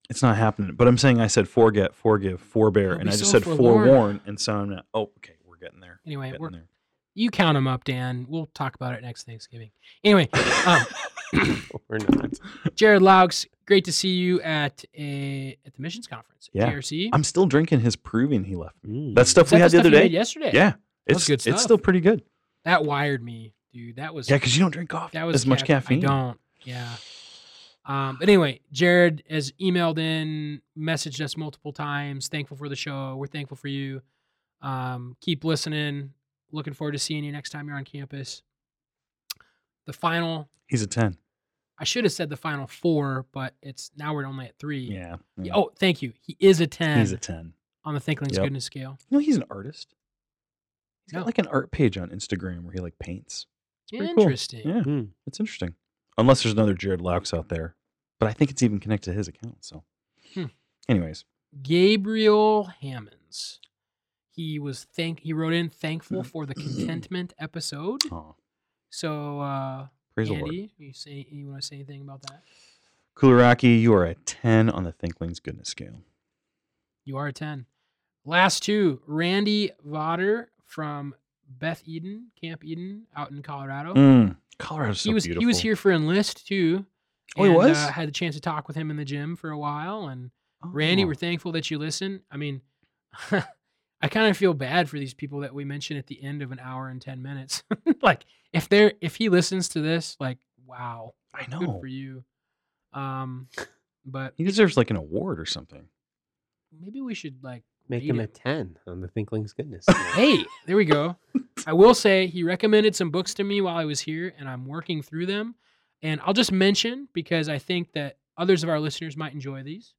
It's not happening. But I'm saying I said forget, forgive, forbear, and I just so said forlorn. forewarn, and so I'm not. Oh, okay, we're getting there. Anyway, Getting we're, there. You count them up, Dan. We'll talk about it next Thanksgiving. Anyway, um, Or not. Jared Laux, great to see you at a at the missions conference. at Yeah. JRC. I'm still drinking his Proving he left. Mm. That stuff Is we that had the stuff other you day. yesterday. Yeah, That's it's good it's still pretty good. that wired me, dude. That was Yeah, because you don't drink coffee that was as much caffeine. I don't. Yeah. Um, but anyway, Jared has emailed in, messaged us multiple times. Thankful for the show. We're thankful for you. Um, keep listening. Looking forward to seeing you next time you're on campus. The final, He's a ten. I should have said the final four, but it's now we're only at three. Yeah. yeah. Oh, thank you. He is a 10 he's a ten. on the Thinkling's Yep. goodness scale. You know, he's an artist. He's got like an art page on Instagram where he like paints. It's pretty cool. Interesting. Yeah, Mm. it's interesting. Unless there's another Jared Laux out there, but I think it's even connected to his account. So, Hmm. anyways, Gabriel Hammonds. He was thank he wrote in Mm. thankful for the contentment episode. oh, So uh praise the Lord. Andy, you say you want to say anything about that? Kularaki, you are a ten on the Thinkling's goodness scale. You are a 10. Last two, Randy Vodder from Beth Eden, Camp Eden out in Colorado. Mm, Colorado's so he was beautiful. he was here for enlist too. Oh, he was? Uh, had the chance to talk with him in the gym for a while and Randy, Oh. we're thankful that you listen. I mean, I kind of feel bad for these people that we mention at the end of an hour and 10 minutes. like if they're if he listens to this, like wow, I good know. for you. Um but He deserves like an award or something. maybe we should like Make him him. a 10 on the Thinkling's goodness. Hey, there we go. I will say he recommended some books to me while I was here and I'm working through them. And I'll just mention because I think that others of our listeners might enjoy these.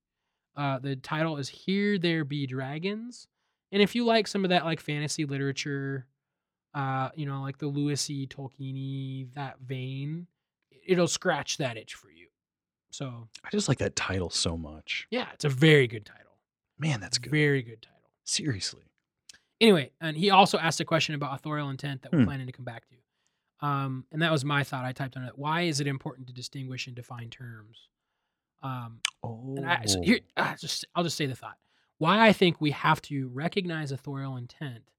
Uh, the title is Here There Be Dragons. And if you like some of that like fantasy literature, uh, you know, like the Lewis E. Tolkien, that vein, it'll scratch that itch for you. So I just like that title so much. yeah, it's a very good title. Man, that's good. Very good title. Seriously. Anyway, and he also asked a question about authorial intent that we're Hmm. planning to come back to. Um, and that was my thought. I typed on it. Why is it important to distinguish and define terms? Um, Oh, and I, so here, ah, just I'll just say the thought. Why I think we have to recognize authorial intent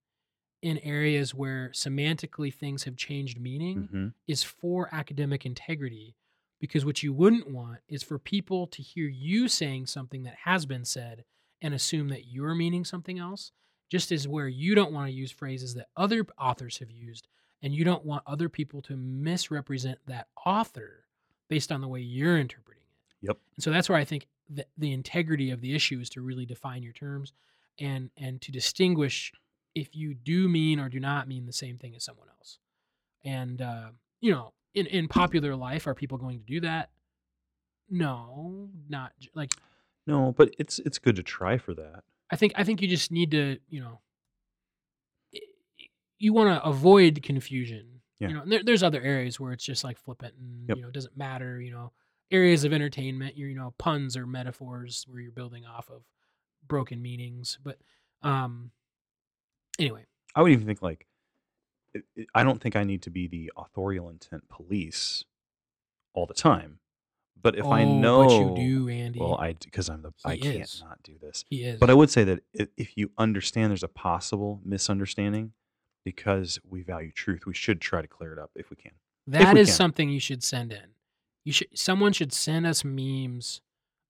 in areas where semantically things have changed meaning hmm is for academic integrity. Because what you wouldn't want is for people to hear you saying something that has been said and assume that you're meaning something else, just as where you don't want to use phrases that other authors have used, and you don't want other people to misrepresent that author based on the way you're interpreting it. Yep. And so that's where I think the, the integrity of the issue is to really define your terms and and to distinguish if you do mean or do not mean the same thing as someone else. And uh, you know, in in popular life, are people going to do that? No, not like No, but it's it's good to try for that. I think I think you just need to, you know, you want to avoid confusion. Yeah. You know, and there, there's other areas where it's just like flippant and Yep. you know it doesn't matter. You know, areas of entertainment, you you know, puns or metaphors where you're building off of broken meanings. But um, anyway, I would even think like, I don't think I need to be the authorial intent police all the time. But if I Oh, know, but you do, Andy. well, I because I'm the I He can't not do this. he is. But I would say that if you understand there's a possible misunderstanding, because we value truth, we should try to clear it up if we can. That we is can. something you should send in. You should someone should send us memes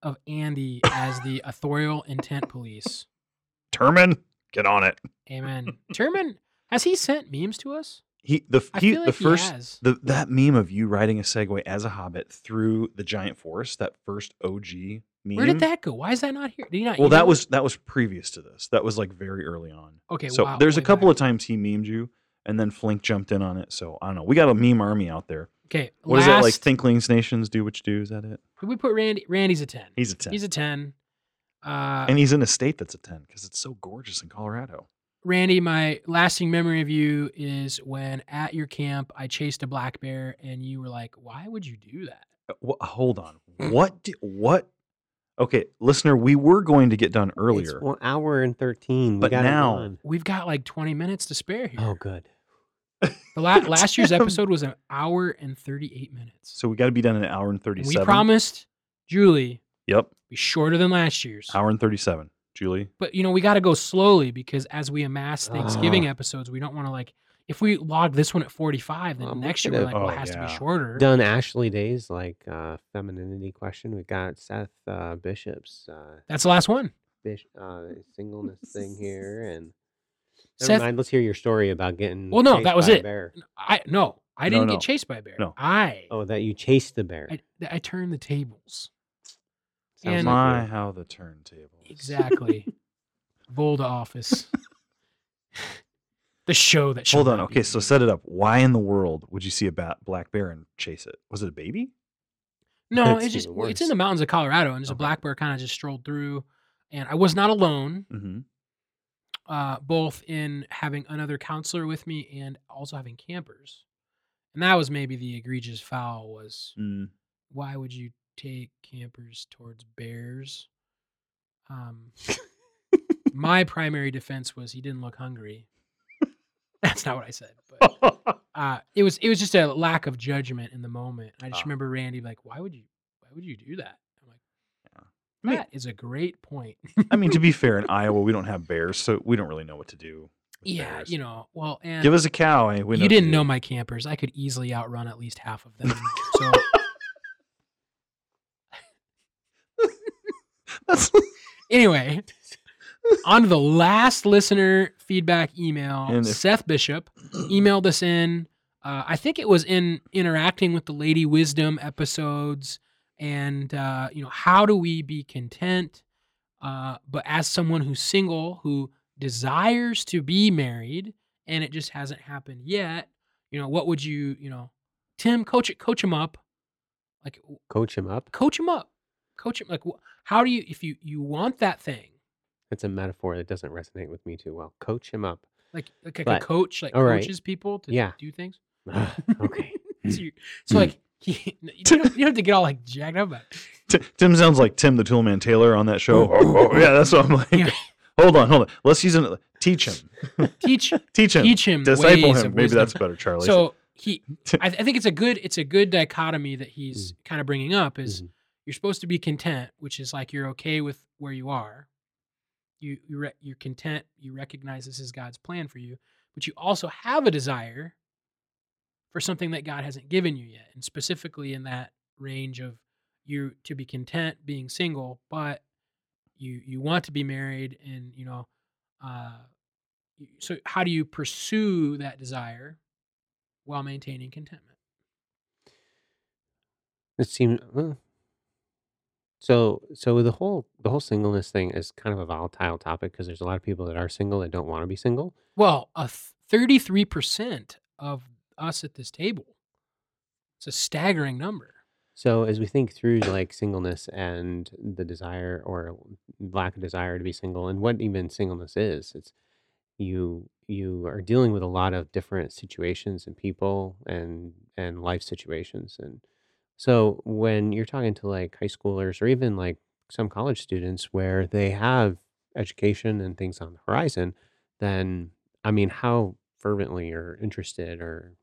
of Andy as the authorial intent police. Terman, get on it. Amen. Terman, has he sent memes to us? He the he feel the first the that meme of you riding a Segway as a hobbit through the giant forest, that first OG meme. Where did that go? Why is that not here? Did he not? Well, that it? was that was previous to this. That was like very early on. Okay, So wow, there's a couple back. of times he memed you, and then Flink jumped in on it. So I don't know. We got a meme army out there. Okay. What is that like? last- Thinklings Nations do what you do. Is that it? Did we put Randy? Randy's a ten. He's a ten, He's a ten. Uh, and he's in a state that's a ten because it's so gorgeous in Colorado. Randy, my lasting memory of you is when at your camp I chased a black bear, and you were like, "Why would you do that?" Uh, wha- hold on. What? di- what? Okay, listener, we were going to get done It's earlier. one hour and 13. We But now- done. We've got like twenty minutes to spare here. Oh, good. The la- last year's episode was an hour and 38 minutes. So we got to be done in an hour and And we promised Julie Yep. Be shorter than last year's. Hour and 37. Julie? But you know, we got to go slowly because as we amass Thanksgiving Ah. episodes, we don't want to like if we log this one at 45, then Well, we next year we're could've- like, well, it Oh, has to be shorter. Done Ashley days like uh, femininity question. We got Seth uh, Bishop's uh, That's the last one. bish- uh, singleness thing here, and never Seth- mind. Let's hear your story about getting. Well, no, chased that was it. Bear. I no, I didn't no. get chased by a bear. No. I, Oh, that you chased the bear. I I turned the tables. Sounds and- My, you. how the turntables. Exactly. Volta office. the show that Hold on. Okay, so set it up. Why in the world would you see a bat, black bear and chase it? Was it a baby? No, That's it's just it's in the mountains of Colorado, and just a black bear kind of just strolled through, and I was not alone. Mm-hmm. Uh, both in having another counselor with me and also having campers. And that was maybe the egregious foul was Mm. why would you take campers towards bears? Um, my primary defense was he didn't look hungry. That's not what I said, but uh, it was it was just a lack of judgment in the moment. I just Ah. remember Randy like, why would you why would you do that? I mean- that is a great point. I mean, to be fair, in Iowa we don't have bears, so we don't really know what to do. yeah, bears. you know, well, and Give us a cow. And we know you didn't know my campers. I could easily outrun at least half of them. so That's anyway, on to the last listener feedback email. If- Seth Bishop emailed us in. Uh, I think it was in interacting with the Lady Wisdom episodes, and uh, you know how do we be content? Uh, but as someone who's single who desires to be married and it just hasn't happened yet, you know what would you you know, Tim coach it coach him up, like Coach him up. coach him up, coach him like how do you if you you want that thing it's a metaphor that doesn't resonate with me too well. Coach him up. like like, like But- a coach like all right. coaches people to Yeah. do things. okay. so, you, so like he, you, don't, you don't have to get all like jacked up about. T- Tim sounds like Tim the Toolman Taylor on that show. Oh, oh, yeah, that's what I'm like. Yeah. Hold on, hold on. Let's use an teach him. Teach Teach him. teach him Disciple ways him. of Maybe wisdom. that's better, Charlie. So he, I, th- I think it's a good it's a good dichotomy that he's kind of bringing up is Mhm. you're supposed to be content, which is like you're okay with where you are. You you re- you're content. You recognize this is God's plan for you, but you also have a desire for something that God hasn't given you yet, and specifically in that range of you to be content being single, but you you want to be married, and you know, uh, so how do you pursue that desire while maintaining contentment? It seems well. So so the whole the whole singleness thing is kind of a volatile topic because there's a lot of people that are single that don't want to be single. Well, a thirty-three percent of us at this table. It's a staggering number. So as we think through like singleness and the desire or lack of desire to be single and what even singleness is, it's you you are dealing with a lot of different situations and people and and life situations and so when you're talking to like high schoolers or even like some college students where they have education and things on the horizon, then I mean how fervently or interested or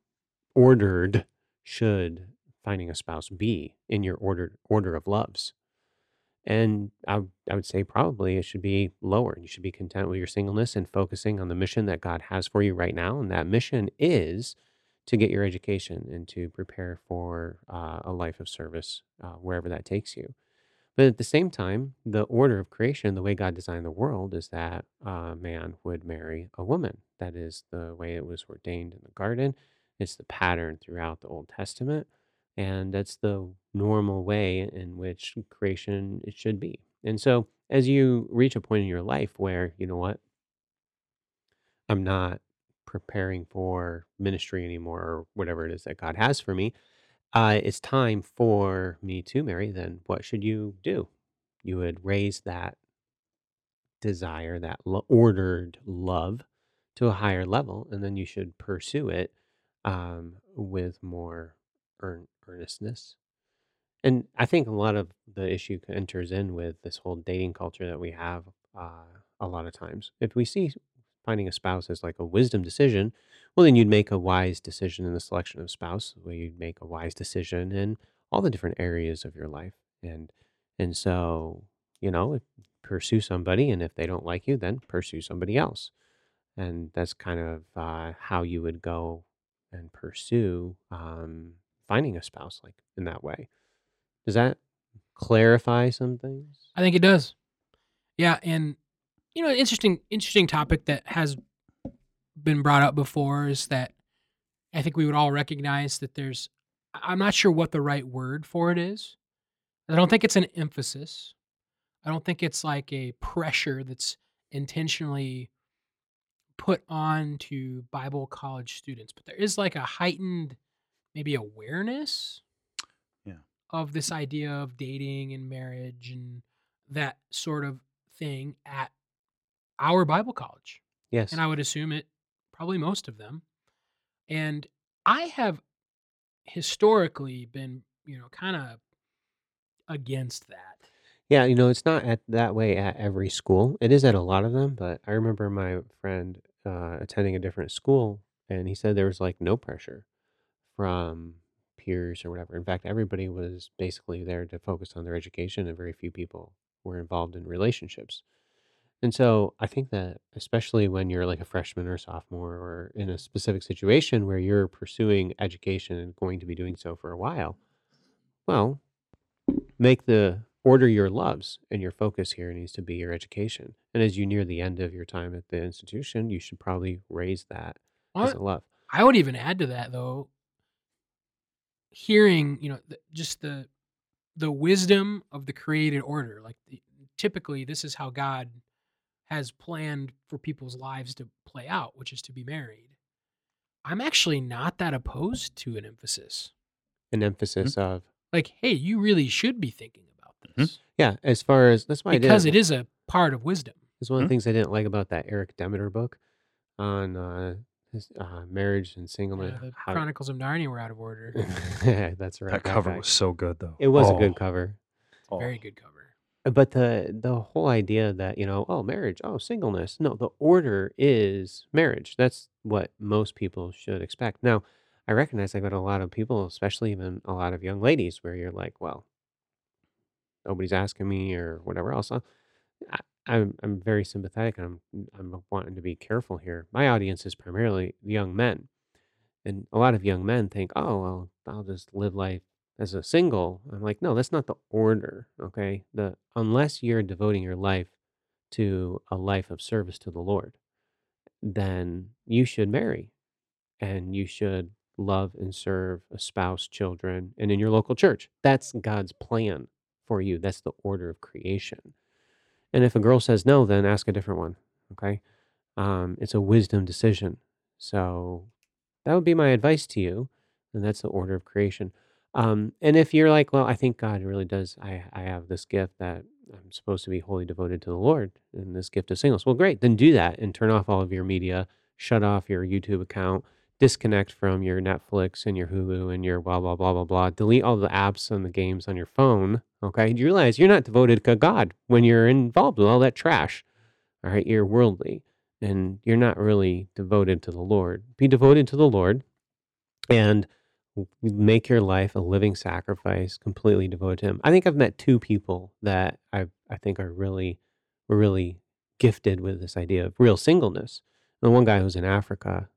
ordered should finding a spouse be in your order order of loves? And I, would say probably it should be lower. You should be content with your singleness and focusing on the mission that God has for you right now. And that mission is to get your education and to prepare for uh, a life of service uh, wherever that takes you. But at the same time, the order of creation, the way God designed the world, is that a man would marry a woman. That is the way it was ordained in the garden. It's the pattern throughout the Old Testament. And that's the normal way in which creation it should be. And so, as you reach a point in your life where, you know what, I'm not preparing for ministry anymore or whatever it is that God has for me, uh, it's time for me to marry, then what should you do? You would raise that desire, that lo- ordered love to a higher level, and then you should pursue it um, with more earn- earnestness. And I think a lot of the issue enters in with this whole dating culture that we have uh, a lot of times. If we see finding a spouse as like a wisdom decision, well, then you'd make a wise decision in the selection of spouse. Well, you'd make a wise decision in all the different areas of your life, and and so you know, pursue somebody, and if they don't like you, then pursue somebody else. And that's kind of uh, how you would go and pursue um, finding a spouse, like in that way. Does that clarify some things? I think it does. Yeah, and you know, interesting interesting topic that has been brought up before is that I think we would all recognize that there's I'm not sure what the right word for it is. I don't think it's an emphasis. I don't think it's like a pressure that's intentionally put on to Bible college students, but there is like a heightened maybe awareness Yeah. of this idea of dating and marriage and that sort of thing at our Bible college. Yes. And I would assume it probably most of them. And I have historically been, you know, kind of against that. Yeah, you know, it's not at that way at every school. It is at a lot of them, but I remember my friend uh, attending a different school, and he said there was like no pressure from peers or whatever. In fact, everybody was basically there to focus on their education, and very few people were involved in relationships. And so I think that, especially when you're like a freshman or sophomore or in a specific situation where you're pursuing education and going to be doing so for a while, well, make the order your loves and your focus here needs to be your education. And as you near the end of your time at the institution, you should probably raise that as I, a love. I would even add to that though hearing, you know, the, just the the wisdom of the created order. Like the, typically this is how God has planned for people's lives to play out, which is to be married. I'm actually not that opposed to an emphasis. An emphasis mm-hmm. of Like, hey, you really should be thinking about mm-hmm. this yeah. As far as that's why because it didn't, a part of wisdom. It's one of the things I didn't like about that Eric Demeter book on uh, his, uh, marriage and singleness. the how- Chronicles of Narnia were out of order. that's right. That cover was so good, though. It was a Oh, good cover. oh. Very good cover. But the the whole idea that, you know, oh, marriage, oh, singleness. No, the order is marriage. That's what most people should expect. Now, I recognize I've got a lot of people, especially even a lot of young ladies, where you're like, well, nobody's asking me or whatever else. Uh, I, I'm I'm very sympathetic and I'm I'm wanting to be careful here. My audience is primarily young men. And a lot of young men think, oh, well, I'll just live life as a single. I'm like, no, that's not the order. Okay. The unless you're devoting your life to a life of service to the Lord, then you should marry and you should love and serve a spouse, children, and in your local church. That's God's plan for you. That's the order of creation. And if a girl says no, then ask a different one. Okay. Um, it's a wisdom decision. So that would be my advice to you. And that's the order of creation. Um, and if you're like, well, I think God really does, I, I have this gift that I'm supposed to be wholly devoted to the Lord and this gift of singles. Well, great. Then do that and turn off all of your media, shut off your YouTube account, disconnect from your Netflix and your Hulu and your blah, blah, blah, blah, blah. Delete all the apps and the games on your phone. Okay. You realize you're not devoted to God when you're involved with all that trash. All right. You're worldly and you're not really devoted to the Lord. Be devoted to the Lord and make your life a living sacrifice, completely devoted to Him. I think I've met two people that I I think are really were really gifted with this idea of real singleness. The one guy who's in Africa,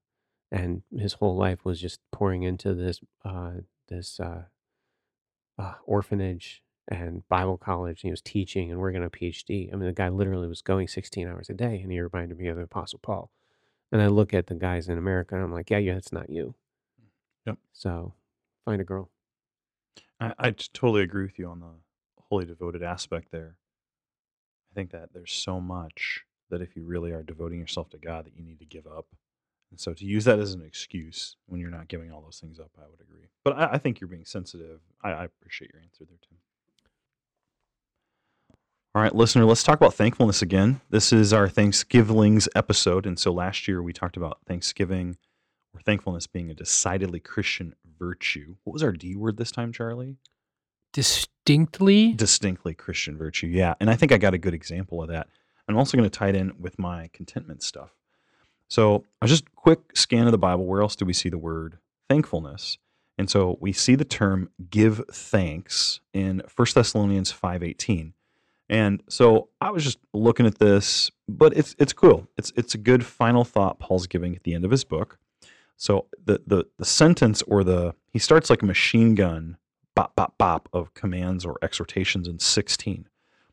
and his whole life was just pouring into this uh, this uh, uh, orphanage and Bible college. And he was teaching and working on a PhD. I mean, the guy literally was going 16 hours a day, and he reminded me of the Apostle Paul. And I look at the guys in America, and I'm like, yeah, yeah, that's not you. Yep. So find a girl. I totally agree with you on the wholly devoted aspect there. I think that there's so much that if you really are devoting yourself to God, that you need to give up. And so to use that as an excuse when you're not giving all those things up, I would agree. But I, I think you're being sensitive. I, I appreciate your answer there, Tim. All right, listener, let's talk about thankfulness again. This is our Thanksgivings episode. And so last year we talked about Thanksgiving or thankfulness being a decidedly Christian virtue. What was our D word this time, Charlie? Distinctly, distinctly Christian virtue. Yeah. And I think I got a good example of that. I'm also going to tie it in with my contentment stuff. So I just quick scan of the Bible. Where else do we see the word thankfulness? And so we see the term give thanks in 1 Thessalonians 5:18. And so I was just looking at this, but it's it's cool. It's it's a good final thought Paul's giving at the end of his book. So the the the sentence or the he starts like a machine gun, bop bop bop of commands or exhortations in 16.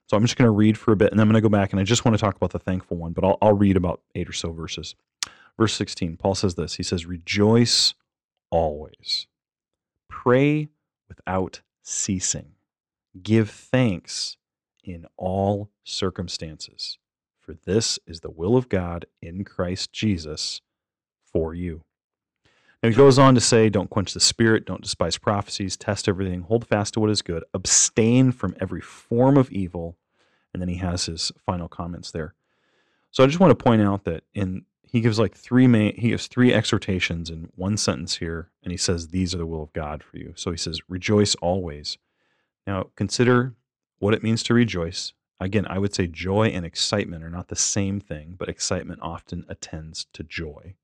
So I'm just going to read for a bit, and then I'm going to go back and I just want to talk about the thankful one, but I'll I'll read about eight or so verses. Verse 16, Paul says this. He says, "Rejoice always, pray without ceasing, give thanks." In all circumstances, for this is the will of God in Christ Jesus for you. Now he goes on to say, Don't quench the spirit, don't despise prophecies, test everything, hold fast to what is good, abstain from every form of evil. And then he has his final comments there. So I just want to point out that in he gives like three main he gives three exhortations in one sentence here, and he says, These are the will of God for you. So he says, Rejoice always. Now consider what it means to rejoice. Again, I would say joy and excitement are not the same thing, but excitement often attends to joy.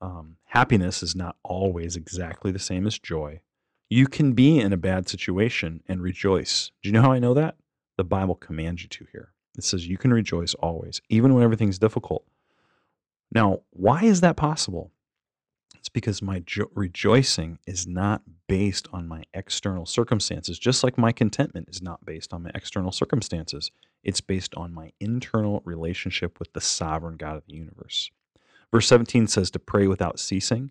Um, happiness is not always exactly the same as joy. You can be in a bad situation and rejoice. Do you know how I know that? The Bible commands you to here. It says you can rejoice always, even when everything's difficult. Now, why is that possible? It's because my jo- rejoicing is not based on my external circumstances, just like my contentment is not based on my external circumstances. It's based on my internal relationship with the sovereign God of the universe. Verse 17 says to pray without ceasing.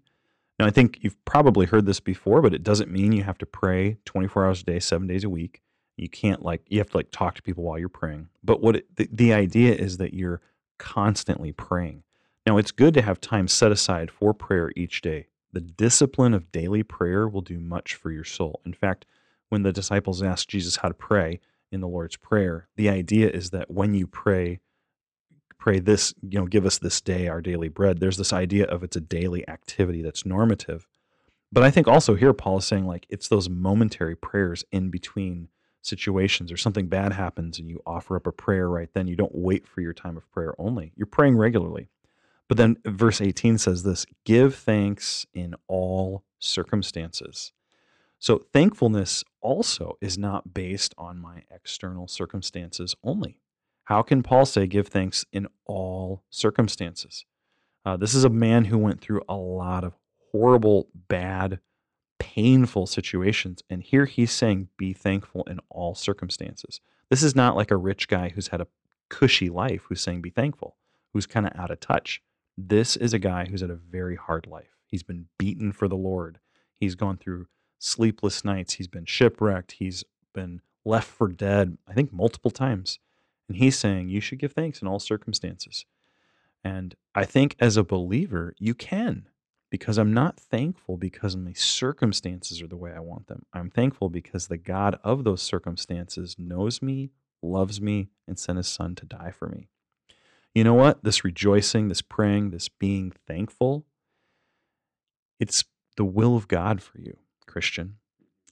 Now, I think you've probably heard this before, but it doesn't mean you have to pray 24 hours a day, seven days a week. You can't like, you have to like talk to people while you're praying. But what it, the, the idea is that you're constantly praying. Now, it's good to have time set aside for prayer each day. The discipline of daily prayer will do much for your soul. In fact, when the disciples asked Jesus how to pray in the Lord's Prayer, the idea is that when you pray, pray this, you know, give us this day our daily bread, there's this idea of it's a daily activity that's normative. But I think also here, Paul is saying like it's those momentary prayers in between situations or something bad happens and you offer up a prayer right then. You don't wait for your time of prayer only. You're praying regularly. But then verse 18 says this give thanks in all circumstances. So thankfulness also is not based on my external circumstances only. How can Paul say give thanks in all circumstances? Uh, this is a man who went through a lot of horrible, bad, painful situations. And here he's saying, be thankful in all circumstances. This is not like a rich guy who's had a cushy life who's saying, be thankful, who's kind of out of touch. This is a guy who's had a very hard life. He's been beaten for the Lord. He's gone through sleepless nights. He's been shipwrecked. He's been left for dead, I think, multiple times. And he's saying you should give thanks in all circumstances. And I think as a believer, you can, because I'm not thankful because my circumstances are the way I want them. I'm thankful because the God of those circumstances knows me, loves me, and sent his son to die for me you know what? This rejoicing, this praying, this being thankful, it's the will of God for you, Christian.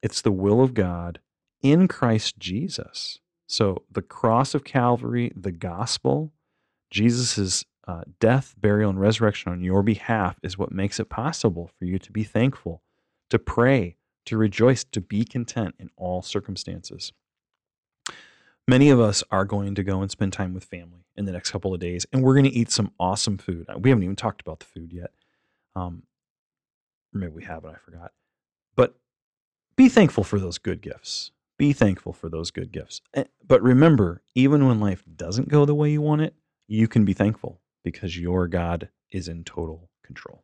It's the will of God in Christ Jesus. So the cross of Calvary, the gospel, Jesus' uh, death, burial, and resurrection on your behalf is what makes it possible for you to be thankful, to pray, to rejoice, to be content in all circumstances. Many of us are going to go and spend time with family in the next couple of days, and we're going to eat some awesome food. We haven't even talked about the food yet. Um, maybe we have, but I forgot. But be thankful for those good gifts. Be thankful for those good gifts. Eh, but remember, even when life doesn't go the way you want it, you can be thankful because your God is in total control.